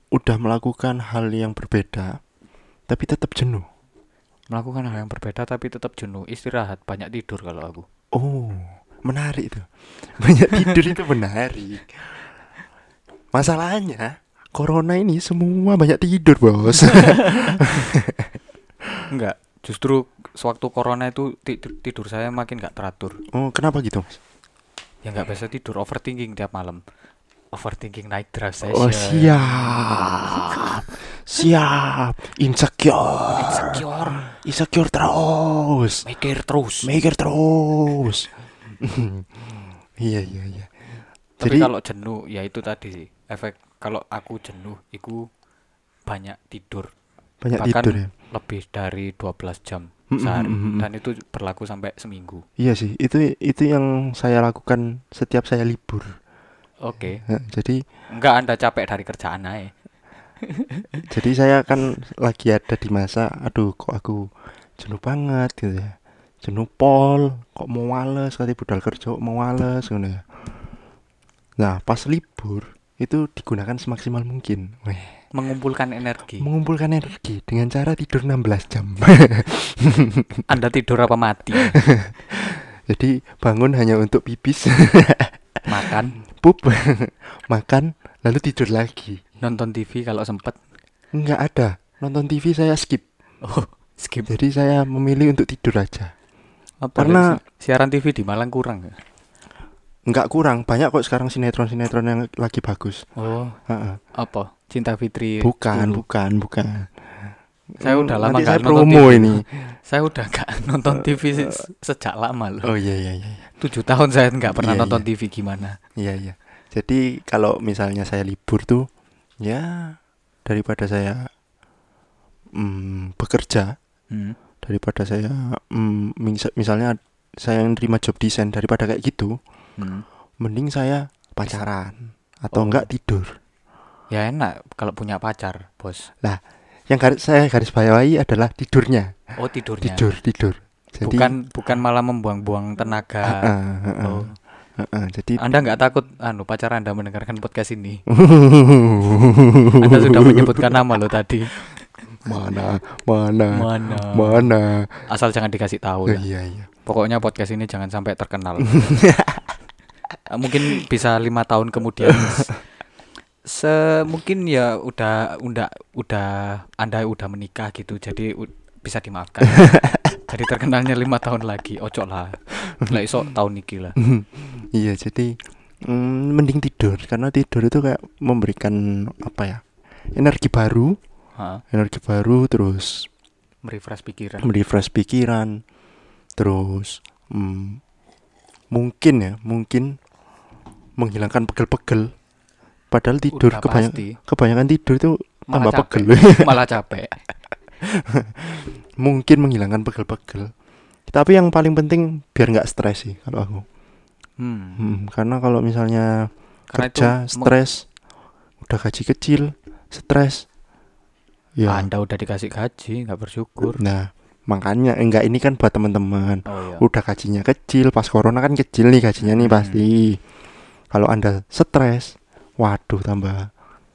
udah melakukan hal yang berbeda, tapi tetap jenuh. melakukan hal yang berbeda tapi tetap jenuh istirahat banyak tidur kalau aku Oh, menarik tuh. Banyak tidur itu menarik. Masalahnya, corona ini semua banyak tidur bos. enggak justru sewaktu corona itu ti- tidur saya makin nggak teratur oh, kenapa gitu mas? Ya nggak bisa tidur overthinking tiap malam. Overthinking night drive session. Oh siap, siap, insecure, insecure. Insecure terus. mikir terus. Mikir terus. Iya iya iya. Tapi jadi kalau jenuh ya itu tadi sih. Efek kalau aku jenuh itu banyak tidur. Banyak Bahkan tidur ya. lebih dari 12 jam sehari mm, mm, mm. dan itu berlaku sampai seminggu. Iya sih, itu itu yang saya lakukan setiap saya libur. Oke. Nah, jadi Enggak Anda capek dari kerjaan aja. jadi saya kan lagi ada di masa aduh kok aku jenuh banget gitu ya. Jenuh pol, kok mau males kali budal kerja mau males gitu ya. Nah, pas libur itu digunakan semaksimal mungkin. Weh, Mengumpulkan energi. mengumpulkan energi dengan cara tidur 16 jam. Anda tidur apa mati? Jadi bangun hanya untuk pipis, Makan, pup, makan, lalu tidur lagi. nonton TV kalau sempet. Enggak ada. Nonton TV saya skip. Oh, skip. Jadi saya memilih untuk tidur aja. Apa Karena- si- siaran TV di Malang kurang ya? Enggak kurang, banyak kok sekarang sinetron-sinetron yang lagi bagus. Oh, Heeh. apa? Cinta Fitri. Bukan, dulu. bukan, bukan. Saya udah lama nanti nggak saya nonton promo TV. ini. Saya udah gak nonton TV se- sejak lama loh. Oh iya iya iya. Tujuh tahun saya nggak pernah Iya, nonton iya. TV gimana. Iya iya. Jadi kalau misalnya saya libur tuh ya daripada saya mm, bekerja, Hmm. daripada saya mm, mis- misalnya saya yang terima job desain daripada kayak gitu, Hmm. mending saya pacaran atau Oh. enggak tidur. Ya enak kalau punya pacar, bos. Yang garis, saya garis bawahi adalah tidurnya. Oh tidurnya. Tidur, tidur. Jadi Bukan bukan malah membuang-buang tenaga. Ah, ah, ah, Oh. ah, ah. jadi Anda nggak takut anu pacar Anda mendengarkan podcast ini? Anda sudah menyebutkan nama lo tadi. mana mana Mana? mana Asal jangan dikasih tahu ya. iya iya Pokoknya podcast ini jangan sampai terkenal. Mungkin bisa lima tahun kemudian se mungkin ya udah udah udah Anda udah menikah gitu jadi u- bisa dimaafkan. jadi terkenalnya lima tahun lagi. Ojo lah. Lah iso tahun iki lah. iya jadi mm, mending tidur karena tidur itu kayak memberikan apa ya energi baru Ha, energi baru terus merefresh pikiran. merefresh pikiran terus mm, mungkin ya mungkin menghilangkan pegel-pegel padahal tidur Udah kebanyakan pasti. tidur itu Malah tambah capek. pegel Malah capek. mungkin menghilangkan pegel-pegel tapi yang paling penting biar nggak stres sih kalau aku Hmm. Hmm, karena kalau misalnya Karena kerja stres udah gaji kecil stres ya Anda udah dikasih gaji, nggak bersyukur. nah makanya enggak ini kan buat teman-teman Oh iya. udah gajinya kecil pas corona kan kecil nih gajinya nih Hmm. pasti kalau anda stres waduh tambah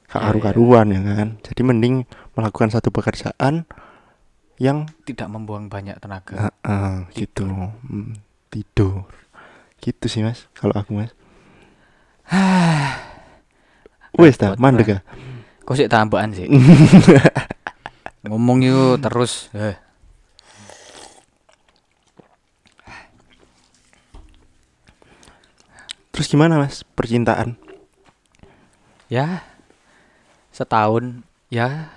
karu-karuan ya kan? Jadi mending melakukan satu pekerjaan yang Tidak membuang banyak tenaga. ah, ah, gitu. Hmm, tidur. Gitu sih mas kalau aku mas. Wes dah mandek ya? Kok sih tambahan sih? Ngomong yuk terus. Eh. terus gimana mas percintaan Ya. Setahun ya.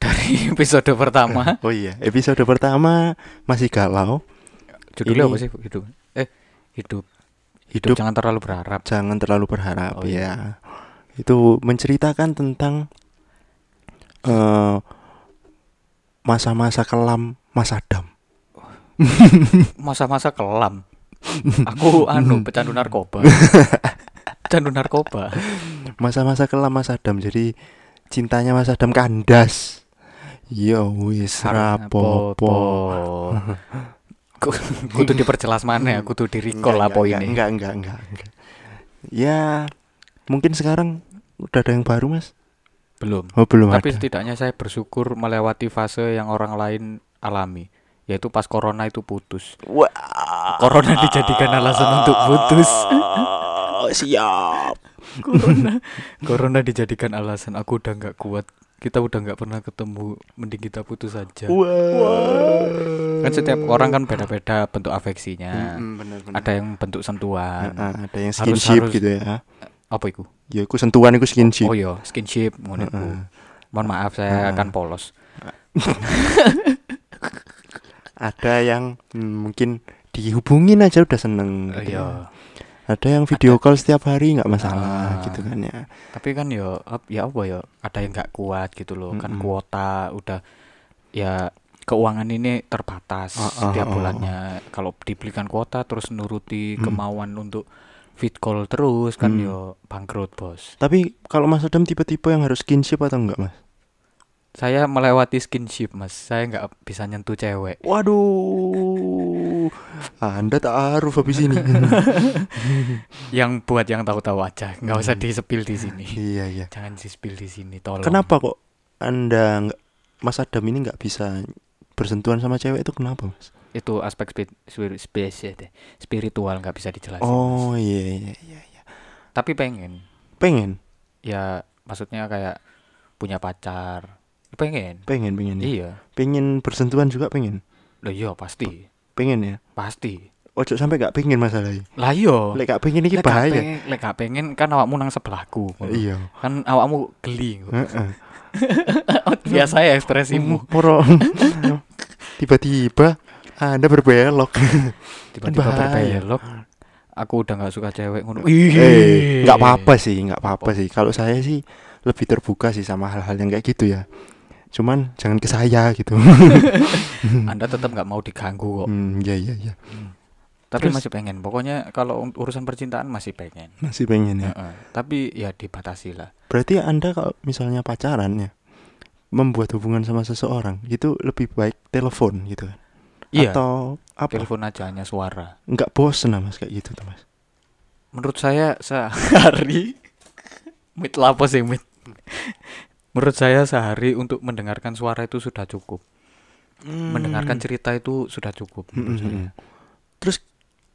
Dari episode pertama. oh iya episode pertama masih galau Judulnya Ini- apa sih? Hidup. Eh, hidup. Hidup, hidup jangan terlalu berharap. jangan terlalu berharap Oh, iya. ya itu menceritakan tentang eh masa-masa kelam Mas Adam Masa-masa kelam. Aku anu pecandu narkoba. Pecandu narkoba. masa-masa kelam Mas Adam jadi cintanya Mas Adam kandas ya wis rapopo Ku- Kudu diperjelas mana ya, kudu di recall apa enggak, ini. enggak enggak enggak enggak ya mungkin sekarang udah ada yang baru Mas Belum. oh belum Tapi ada setidaknya saya bersyukur melewati fase yang orang lain alami, yaitu pas corona itu putus. Wah, Corona dijadikan alasan untuk putus. siap corona, corona dijadikan alasan aku udah nggak kuat. Kita udah nggak pernah ketemu, mending kita putus saja. Wah. Kan setiap orang kan beda-beda bentuk afeksinya. Mm, bener, bener. Ada yang bentuk sentuhan. Ah, ada yang skinship harus- gitu ya. Apa itu? Ya, aku sentuhan aku skinship. Oh iya, skinship iku. Heeh. Mohon maaf saya Heeh. akan polos. Ada yang mm, mungkin dihubungin aja udah seneng. Oh gitu iya. Ya. ada yang video call setiap hari nggak masalah Ah. gitu kan ya Tapi kan yo ap- ya apa ya ada yang nggak kuat gitu loh kan Mm-mm. kuota udah ya keuangan ini terbatas Ah, ah, setiap ah, bulannya. Kalau dibelikan kuota terus nuruti Hmm. kemauan untuk fit call terus kan Hmm. yo bangkrut bos. tapi kalau Mas Adam tipe-tipe yang harus skinship atau enggak Mas Saya melewati skinship mas. Saya nggak bisa nyentuh cewek. waduh anda taruh habis ini Yang buat yang tahu-tahu aja. Nggak usah Hmm. di spill di sini. iya iya Jangan di spill di sini. Tolong. kenapa kok anda nggak Mas Adam ini nggak bisa bersentuhan sama cewek itu kenapa Mas Itu aspek spi- spir- spesies deh. spiritual nggak bisa dijelasin. Mas. oh iya iya iya iya. Tapi pengen. pengen ya maksudnya kayak punya pacar pengen pengen pengen ya. iya pengen bersentuhan juga pengen loh iya pasti pengen ya? Pasti. Ojo sampai gak pengen masalahnya. Lah iya. Lek gak pengen ini bahaya. lek gak pengen kan awakmu nang sebelahku. Iya. Kan awakmu geli. Biasa ya ekspresimu. Poro. Tiba-tiba anda berbelok. Tiba-tiba berbelok. Aku udah nggak suka cewek ngono. Eh nggak apa-apa sih nggak apa-apa sih. Kalau saya sih lebih terbuka sih sama hal-hal yang kayak gitu ya cuman jangan ke saya gitu. Anda tetap nggak mau diganggu kok. Hmm ya ya ya tapi Terus- masih pengen. Pokoknya kalau urusan percintaan masih pengen. Masih pengen ya? Heeh. tapi ya dibatasi lah. Berarti anda kalau misalnya pacaran ya membuat hubungan sama seseorang itu lebih baik telepon gitu kan? Iya. Atau apa? Telepon aja hanya suara. Nggak bosen mas kayak gitu tuh mas. Menurut saya sehari mit lapo sih mit menurut saya sehari untuk mendengarkan suara itu sudah cukup. Mendengarkan cerita itu sudah cukup Hmm, menurut hmm, saya. hmm. terus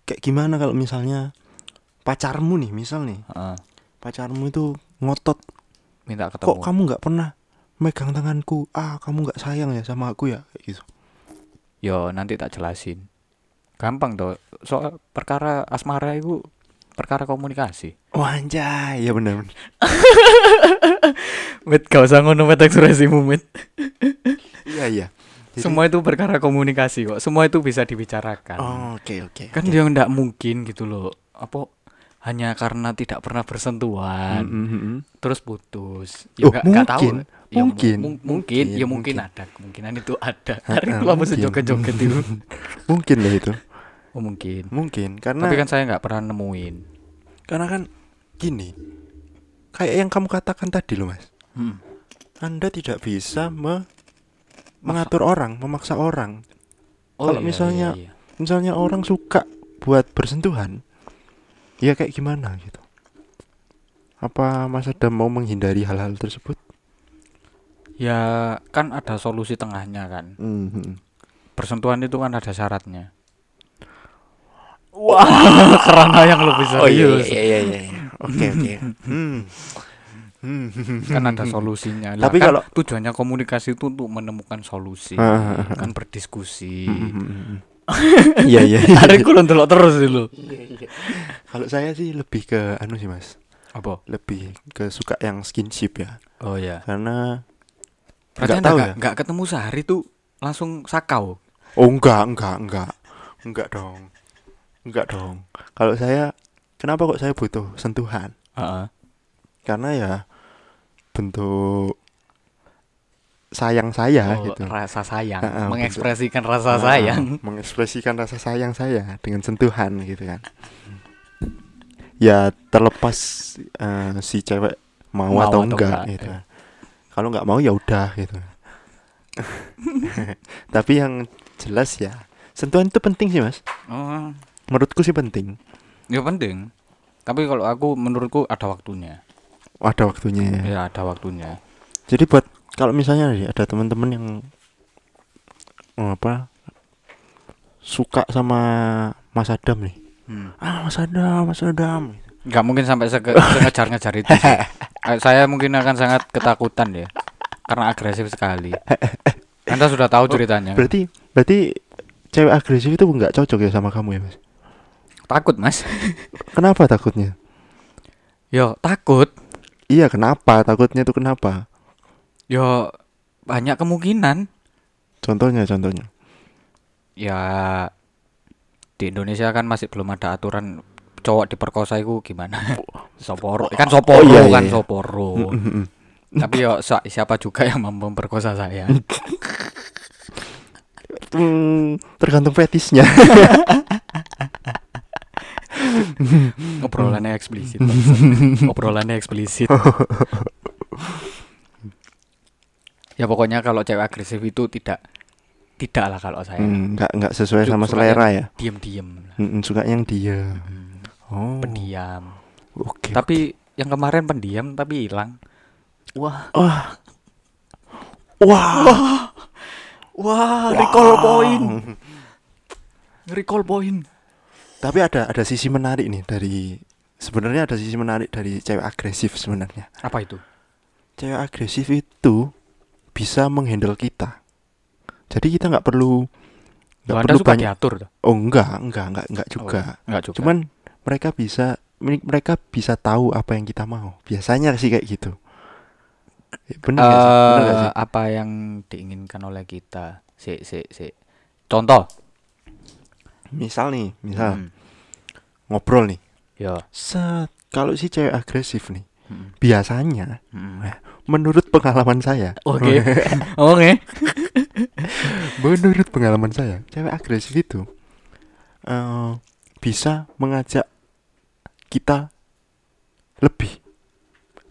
kayak gimana kalau misalnya pacarmu nih misal nih Heeh. pacarmu itu ngotot minta ketemu. kok kamu nggak pernah megang tanganku? Ah kamu nggak sayang ya sama aku ya? Kayak gitu. Yo nanti tak jelasin. Gampang toh. Soal perkara asmara itu perkara komunikasi. Oh anjay. Ya benar. mit gak usah ngono met ekspresimu mit. Iya iya. Jadi- semua itu perkara komunikasi kok. Semua itu bisa dibicarakan. Oh, oke oke kan oke. dia ndak mungkin gitu loh. Apa hanya karena tidak pernah bersentuhan. Mm, mm, mm, mm. terus putus. Oh, nggak- nggak tahu. Mungkin. Ya, mu- Mungkin. mu- mungkin. Ya Mungkin, mungkin ada. Kemungkinan itu ada. Ha, hari ha, itu apa mungkin. joget-joget itu? Mungkin lah itu. Oh mungkin. Mungkin karena tapi kan saya nggak pernah nemuin. Karena kan gini kayak yang kamu katakan tadi loh mas. Hmm. anda tidak bisa me- mengatur orang memaksa orang. Kalau iya, misalnya- iya, iya. misalnya orang suka buat bersentuhan ya kayak gimana gitu? Apa Mas Adam mau menghindari hal-hal tersebut? Ya kan ada solusi tengahnya kan. Mhm. bersentuhan itu kan ada syaratnya. Wah karena yang lebih oh iya serius. iya iya iya iya. oke oke Hmm. Hmm. kan ada solusinya Lah, Tapi kan kalau- tujuannya komunikasi itu untuk menemukan solusi Ah, ah, ah. kan berdiskusi Mhm. iya iya hari ku ndelok terus dulu kalau saya sih lebih ke anu sih mas apa lebih ke suka yang skinship ya oh ya karena berarti Nggak tahu ya. nggak ketemu sehari tuh langsung sakau oh enggak enggak enggak enggak dong enggak dong kalau saya kenapa kok saya butuh sentuhan? Heeh. karena ya bentuk sayang saya Oh, gitu. rasa sayang. Ah, ah, mengekspresikan rasa Ah, sayang. mengekspresikan rasa sayang saya dengan sentuhan gitu kan. Ya terlepas eh, si cewek mau, Mau atau atau enggak enggak, gitu. ya. kalau nggak mau ya udah gitu. Tapi yang jelas ya sentuhan itu penting sih mas. Oh. Menurutku sih penting ya penting. Tapi kalau aku menurutku ada waktunya. Ada waktunya ya. ya ada waktunya. Jadi buat kalau misalnya ada teman-teman yang oh, apa suka sama Mas Adam nih. Hmm. ah Mas Adam Mas Adam. Nggak mungkin sampai sengejar-ngejar itu sih. Eh, saya mungkin akan sangat ketakutan ya karena agresif sekali. Anda sudah tahu ceritanya. Berarti berarti cewek agresif itu nggak cocok ya sama kamu ya Mas takut mas kenapa takutnya yo takut iya kenapa takutnya itu kenapa yo banyak kemungkinan contohnya contohnya ya di Indonesia kan masih belum ada aturan cowok diperkosa itu gimana? soporo kan soporo Oh, iya, iya, kan iya. soporo. Mm-mm. Tapi yo siapa juga yang mau memperkosa saya? Hmm, tergantung fetisnya. Obrolannya eksplisit. Obrolannya eksplisit. ya pokoknya kalau cewek agresif itu tidak tidak lah kalau saya. Hmm, nggak nggak sesuai Su- sama selera ya. Diem-diem. Mm-mm, suka yang dia. Hmm, Oh. Pendiam. Oke. Tapi yang kemarin pendiam tapi hilang. Wah, Wah. Wah. wah, recall point. Recall point. Tapi ada ada sisi menarik nih dari sebenarnya ada sisi menarik dari cewek agresif sebenarnya. Apa itu? Cewek agresif itu bisa menghandle kita. Jadi kita nggak perlu nggak perlu suka banyak. diatur? Oh enggak, enggak, enggak, enggak juga. Oh, enggak juga. Cuman mereka bisa mereka bisa tahu apa yang kita mau. Biasanya sih kayak gitu. Bener nggak sih? Bener nggak Eh, sih? apa yang diinginkan oleh kita? Si, si, si. Contoh. Misal nih, misal Hmm, ngobrol nih. Ya. Set, kalau si cewek agresif nih, Hmm, biasanya hmm. menurut pengalaman saya, Oke. Oke. menurut pengalaman saya, cewek agresif itu eh, bisa mengajak kita lebih.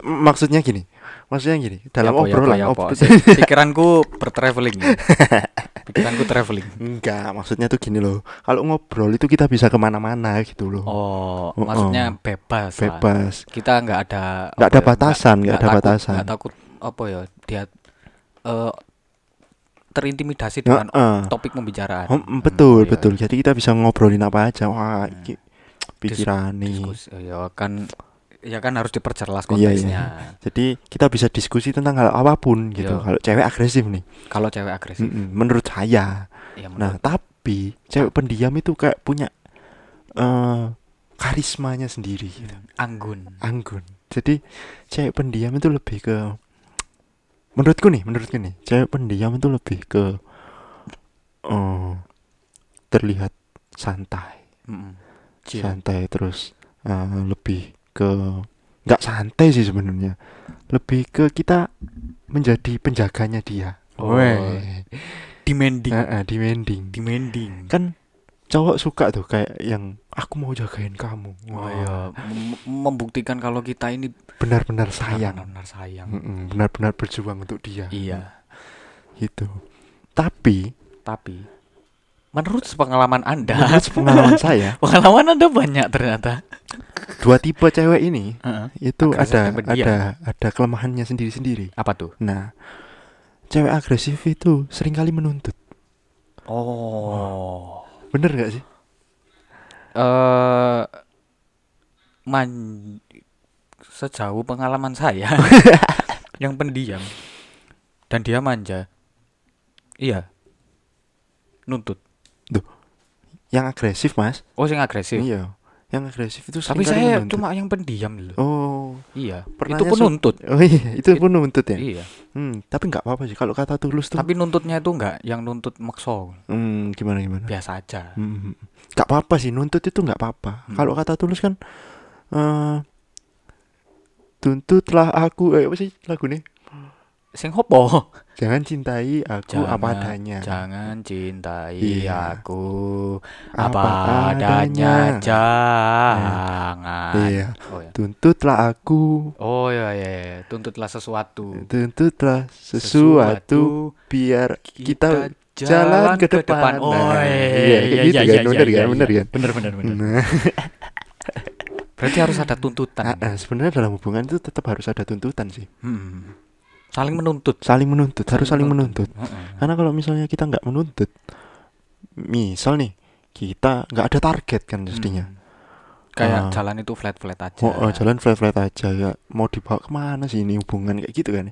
M- Maksudnya gini, maksudnya gini, dalam Ya ya obrolan, ya apa. ob- Si- Pikiranku bertraveling. Pikiranku traveling. enggak, maksudnya tuh gini loh. Kalau ngobrol itu kita bisa ke mana-mana gitu loh, Oh, Oh, maksudnya oh. bebas. lah. bebas. Kita nggak ada Nggak ada ya, batasan, nggak ada takut- batasan. nggak takut apa ya? Dia eh, terintimidasi dengan eh. topik pembicaraan. Oh, betul, iya, betul. Jadi kita bisa ngobrolin apa aja. Wah, Hmm. iki pikiran nih. Ya kan ya kan harus diperjelas Iya, iya. konteksnya. Jadi kita bisa diskusi tentang hal apa pun gitu. Iya. Kalau cewek agresif nih, Kalau cewek agresif, Mm-mm, menurut saya. ya Nah, menurut- tapi cewek pendiam itu kayak punya eh karismanya sendiri gitu. anggun. Anggun. Jadi cewek pendiam itu lebih ke menurutku nih, menurutku nih, cewek pendiam itu lebih ke eh terlihat santai. Mm-mm. Chill. santai terus eh, lebih ke nggak santai sih sebenarnya. Lebih ke kita menjadi penjaganya dia. Oh. Demanding, Eh, eh, demanding. Demanding. kan cowok suka tuh kayak yang aku mau jagain kamu. Oh ya, mem- membuktikan kalau kita ini benar-benar sayang. Benar-benar sayang. Benar-benar berjuang untuk dia. Iya, gitu. Tapi tapi menurut pengalaman Anda, menurut pengalaman saya pengalaman Anda banyak ternyata. dua tipe cewek ini Heeh. itu Agresif ada ada ada kelemahannya sendiri-sendiri Apa tuh? Nah, cewek agresif itu sering kali menuntut. Oh. Bener gak sih? Eh man sejauh pengalaman saya yang pendiam dan dia manja. Iya. Nuntut. Yang agresif, Mas. Oh, sing agresif. Iya. Yang agresif itu Tapi saya menuntut. cuma yang pendiam loh. Oh, Iya. pernahnya itu pun nuntut. oh iya, itu pun nuntut ya. Iya. Hmm, tapi nggak apa-apa sih kalau kata tulus tuh. Tapi nuntutnya itu enggak yang nuntut makso, Hmm, gimana gimana? biasa aja. Hmm, nggak apa-apa sih nuntut itu nggak apa-apa. Hmm. Kalau kata tulus kan eh tuntutlah aku eh apa sih lagu nih? Sing hopo? Jangan cintai aku apa Jangan- adanya. Jangan cintai Iya. aku Apa apa, adanya. adanya. Jangan. Iya. Oh ya. Tuntutlah aku, Oh ya ya, ya. tuntutlah sesuatu. tuntutlah sesuatu biar kita, jalan ke depan. Oh Nah, iya, iya, gitu kan, bener kan, bener kan? Bener bener bener. Nah, Berarti harus ada tuntutan. ah, ah, sebenarnya dalam hubungan itu tetap harus ada tuntutan sih. Hmm. Saling menuntut. Saling menuntut, harus saling menuntut. Heeh. Karena kalau misalnya kita nggak menuntut, misal nih kita nggak ada target kan mestinya. Hmm. Kayak Ah. jalan itu flat flat aja. Oh, oh, jalan flat flat aja ya. Mau dibawa ke mana sih ini hubungan kayak gitu kan?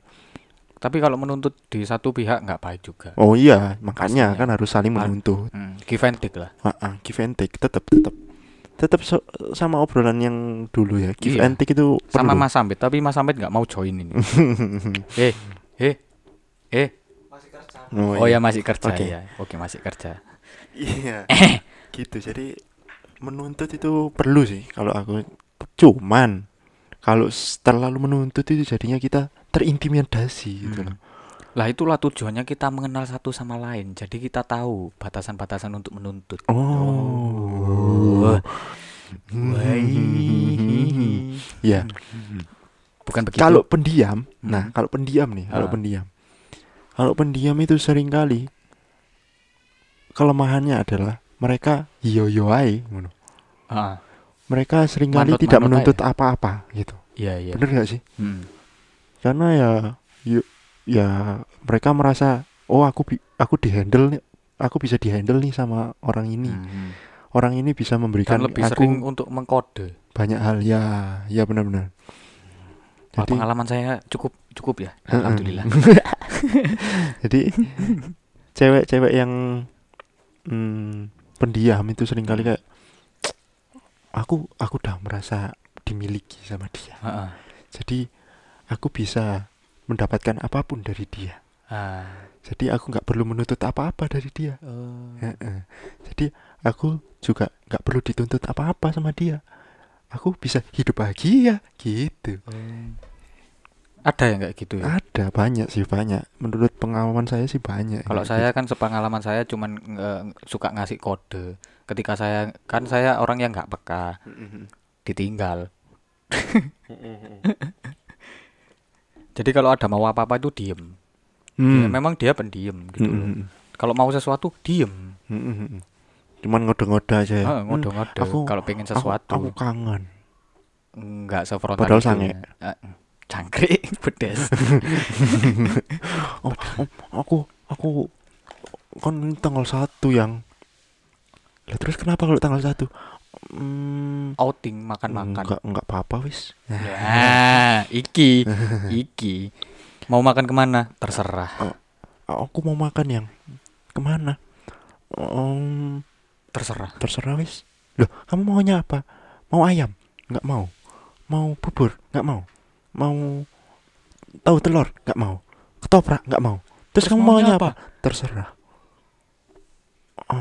Tapi kalau menuntut di satu pihak nggak baik juga. Oh iya, makanya Pastinya. kan harus saling menuntut. Hmm. Give and take lah. Ah, ah, give and take tetap tetap tetap so- sama obrolan yang dulu ya. Give Iya. and take itu Sama perlu. Mas Sambit, tapi Mas Sambit nggak mau join ini. eh, eh, eh. Oh ya masih kerja Oke. ya. Oke masih kerja. Iya. gitu. Jadi menuntut itu perlu sih kalau aku cuman kalau terlalu menuntut itu jadinya kita terintimidasi gitu Hmm. loh. Lah itulah tujuannya kita mengenal satu sama lain. Jadi kita tahu batasan-batasan untuk menuntut. Oh. Wai. Ya, Bukan begitu. kalau pendiam, nah Hmm. kalau pendiam nih, kalau Ah. pendiam. Kalau pendiam itu sering kali kelemahannya adalah mereka yo yo ae ngono. Ah, Mereka sering kali Manut- tidak manut menuntut apa-apa gitu. iya iya. Bener gak sih? Hmm. Karena ya yo, ya mereka merasa oh aku aku dihandle nih, aku bisa dihandle nih sama orang ini. Hmm. Orang ini bisa Dan memberikan lebih aku sering untuk mengkode. banyak hal ya, ya benar-benar. Wah, Jadi pengalaman saya cukup cukup ya. Alhamdulillah. Jadi cewek-cewek yang hmm, pendiam itu sering kali kayak aku aku udah merasa dimiliki sama dia. Heeh. Jadi aku bisa mendapatkan apa pun dari dia. Ah. Jadi aku nggak perlu menuntut apa-apa dari dia. Oh. Jadi aku juga nggak perlu dituntut apa-apa sama dia. Aku bisa hidup bahagia gitu. Oh. Ada yang kayak gitu ya? Ada banyak sih banyak. Menurut pengalaman saya sih banyak. Kalau saya kan sepengalaman saya cuman nge- suka ngasih kode. Ketika saya kan saya orang yang nggak peka, gitu. ditinggal. Jadi kalau ada mau apa-apa itu diem. Hmm. Ya, memang dia pendiam gitu. loh. Mm-mm. Kalau mau sesuatu diem. Mm-mm. Cuman ngode-ngode aja ya. Ah, Hmm, ngode-ngode. aku- Kalau pengen aku- sesuatu Aku, kangen. nggak sefrontal Padahal sange. ya. Ah, Cangkrik pedes. Oh, oh, aku aku kan tanggal satu yang lah terus kenapa kalau tanggal satu hmm, Outing makan-makan. enggak enggak apa-apa wis. Ya, iki, iki. Mau makan ke mana? Terserah, aku mau makan yang ke mana? Em, terserah. terserah wis. Loh kamu maunya apa? Mau ayam? Nggak mau. Mau bubur? Nggak mau. Mau tahu telur? Nggak mau. Ketoprak? Nggak mau. Terus, kamu maunya apa? terserah. Oh,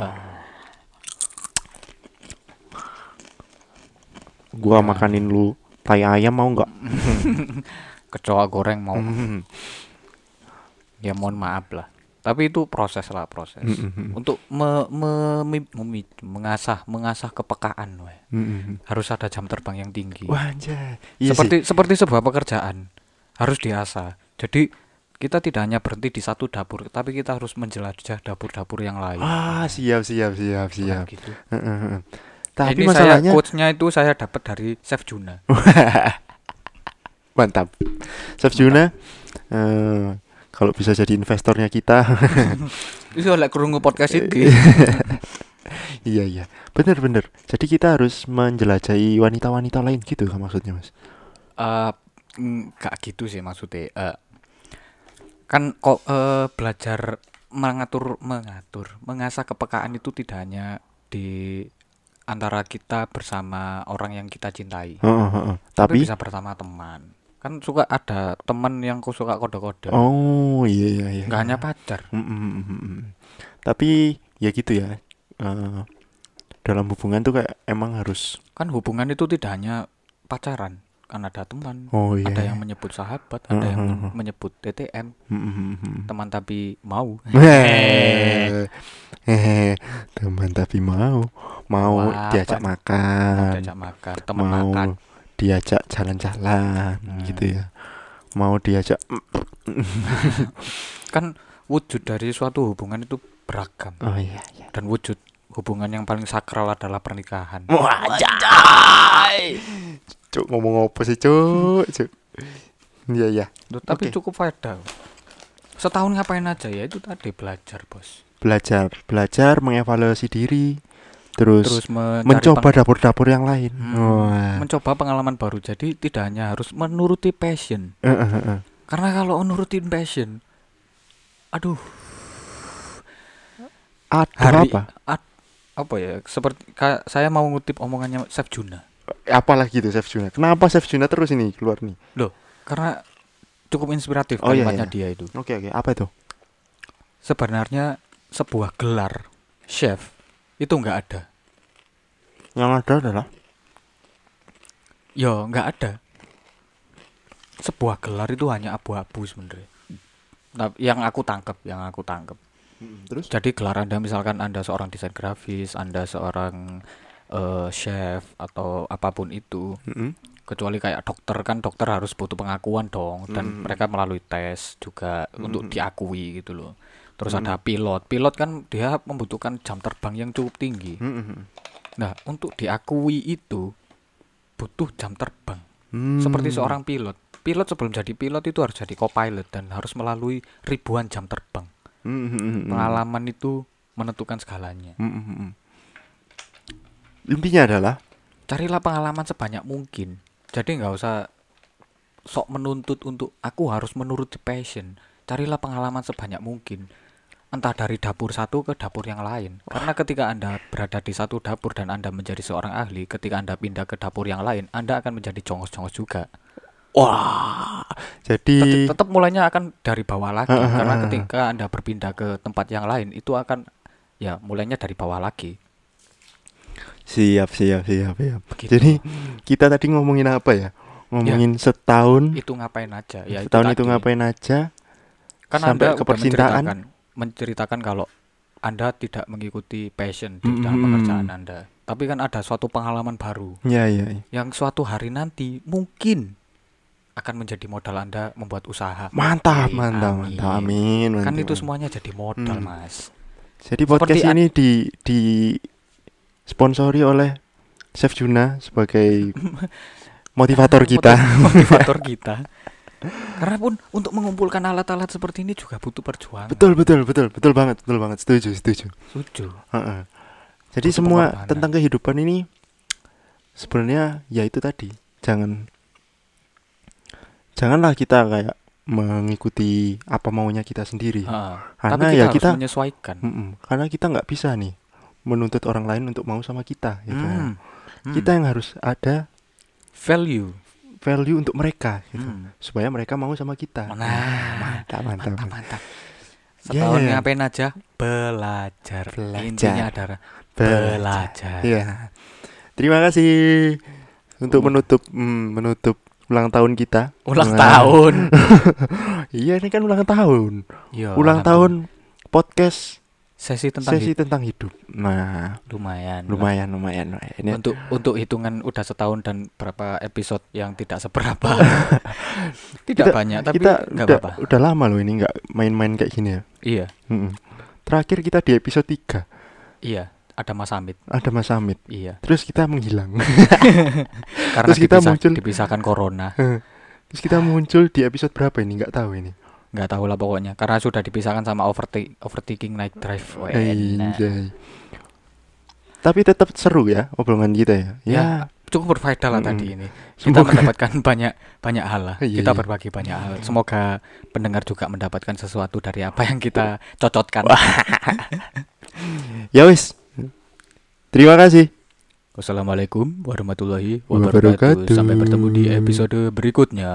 gua Ya. makanin lu tai ayam mau nggak kecoa goreng mau. Hmm. Ya mohon maaf lah. Tapi itu proses lah proses. Mm-mm. Untuk me, me- mi- memi- mengasah mengasah kepekaan. Mm-mm. harus ada jam terbang yang tinggi. Wah anjay. Iya seperti seperti sebuah pekerjaan harus diasah. Jadi kita tidak hanya berhenti di satu dapur, tapi kita harus menjelajah dapur-dapur yang lain. sih. Ah, siap siap siap siap. Gitu. Tapi Ini masalahnya saya quotes-nya itu saya dapat dari Chef Juna. mantap. Chef Juna eh, kalau bisa jadi investornya kita. Itu oleh kerungu podcast ini. iya iya. Bener bener. Jadi kita harus menjelajahi wanita-wanita lain gitu maksudnya, Mas. Eh, nggak gitu sih maksudnya. Eh, kan kok eh, belajar mengatur mengatur mengasah kepekaan itu tidak hanya di antara kita bersama orang yang kita cintai. Heeh, heeh. tapi Tapi bisa bersama teman kan suka ada teman yang ku suka kode-kode oh iya iya iya. nggak hanya pacar Mm, mm, mm, mm, mm. Tapi ya gitu ya. eh, dalam hubungan tuh kayak emang harus kan hubungan itu tidak hanya pacaran kan ada teman oh iya. ada yang menyebut sahabat ada yang menyebut TTM teman tapi mau. Hehehe. Hehehe. teman tapi mau. Mau Wah, diajak apa- makan diajak makan teman mau makan. diajak jalan-jalan Hmm. gitu ya. Mau diajak kan wujud dari suatu hubungan itu beragam. Oh iya iya. Dan wujud hubungan yang paling sakral adalah pernikahan. Wajay cuk ngomong apa sih cuk? Cuk. Iya iya. Loh, tapi Oke. cukup faedah. Setahun ngapain aja ya? Itu tadi belajar bos. Belajar. Belajar mengevaluasi diri terus, terus mencoba dapur-dapur yang lain. Hmm, Wah. mencoba pengalaman baru. Jadi tidak hanya harus menuruti passion. Eh, eh, eh. karena kalau nurutin passion aduh. Aduh, hari apa? ad- apa ya seperti ka- saya mau ngutip omongannya Chef Juna apalagi tuh Chef Juna kenapa Chef Juna terus ini keluar nih karena cukup inspiratif Oh, iya, kalimatnya iya. dia itu oke oke apa itu sebenarnya sebuah gelar chef itu nggak ada Yang ada adalah Yo, nggak ada. Sebuah gelar itu hanya abu-abu sebenarnya. Nah, yang aku tangkap, yang aku tangkap. Terus Jadi gelar Anda misalkan Anda seorang desain grafis, Anda seorang eh, chef atau apa pun itu, Mm-mm. kecuali kayak dokter kan dokter harus butuh pengakuan dong dan Mm. mereka melalui tes juga untuk Mm. diakui gitu loh. Terus Mm. ada pilot. Pilot kan dia membutuhkan jam terbang yang cukup tinggi. Mm-mm. Nah, untuk diakui itu butuh jam terbang. Hmm. Seperti seorang pilot. Pilot sebelum jadi pilot itu harus jadi co-pilot dan harus melalui ribuan jam terbang. Mm-mm. Pengalaman itu menentukan segalanya. Mm-mm. Intinya adalah Carilah pengalaman sebanyak mungkin. Jadi nggak usah sok menuntut untuk aku harus menuruti passion. Carilah pengalaman sebanyak mungkin. Entah dari dapur satu ke dapur yang lain. Karena ketika Anda berada di satu dapur dan Anda menjadi seorang ahli, ketika Anda pindah ke dapur yang lain, Anda akan menjadi jongos-jongos juga. Wah. Jadi tetap mulainya akan dari bawah lagi ha, karena ketika anda berpindah ke tempat yang lain itu akan ya mulainya dari bawah lagi siap siap siap siap. Begitu. Jadi kita tadi ngomongin apa ya? Ngomongin setahun. itu ngapain aja ya setahun itu tadi. ngapain aja? kan sampai anda ke percintaan. menceritakan menceritakan kalau anda tidak mengikuti passion di dalam pekerjaan anda tapi kan ada suatu pengalaman baru Ya ya. ya. yang suatu hari nanti mungkin akan menjadi modal anda membuat usaha Mantap, Amin, mantap, amin. mantap. Amin. kan mantap. itu semuanya jadi modal Hmm. mas Jadi podcast Seperti ini di di sponsori oleh Chef Juna sebagai motivator kita. motivator kita karena pun untuk mengumpulkan alat-alat seperti ini juga butuh perjuangan betul, betul, betul, betul banget, betul banget. Setuju, setuju. setuju Heeh. Jadi Butuh semua tentang kehidupan ini sebenarnya ya itu tadi. Jangan janganlah kita kayak mengikuti apa maunya kita sendiri. Heeh. Karena tapi kita ya harus kita menyesuaikan Mm-mm. karena kita nggak bisa nih menuntut orang lain untuk mau sama kita gitu. Hmm. Hmm. Kita yang harus ada value value untuk mereka gitu. Hmm. Supaya mereka mau sama kita. Nah, mantap, mantap. mantap mantap Ya, setahun ya. ngapain aja belajar. Belajar. intinya adalah belajar Iya. Terima kasih untuk Uh. menutup mm, menutup ulang tahun kita. ulang Nah, tahun Iya, ini kan ulang tahun. Yo, ulang tahun podcast sesi tentang sesi hidup. tentang hidup. Nah, lumayan lah. lumayan lumayan. lumayan. Ini untuk untuk hitungan udah setahun dan berapa episode yang tidak seberapa tidak Kita- banyak tapi kita udah, apa-apa udah lama loh ini nggak main-main kayak gini ya. iya Mm-mm. Terakhir kita di episode 3 iya ada Mas Amit ada Mas Amit. iya Terus kita menghilang. karena Terus kita dipisah- muncul- dipisahkan corona Terus kita muncul di episode berapa ini? Nggak tahu ini. nggak tahu lah pokoknya karena sudah dipisahkan sama overtake overtaking night drive. Anjay. Tapi tetap seru ya obrolan kita ya. Ya, Ya, cukup berfaedah lah Mm-mm. tadi ini kita Semoga- mendapatkan banyak banyak hal lah Iya, kita iya. berbagi banyak hal semoga pendengar juga mendapatkan sesuatu dari apa yang kita cocotkan ya wis. Terima kasih. wassalamualaikum warahmatullahi Wabarakatuh. wabarakatuh sampai bertemu di episode berikutnya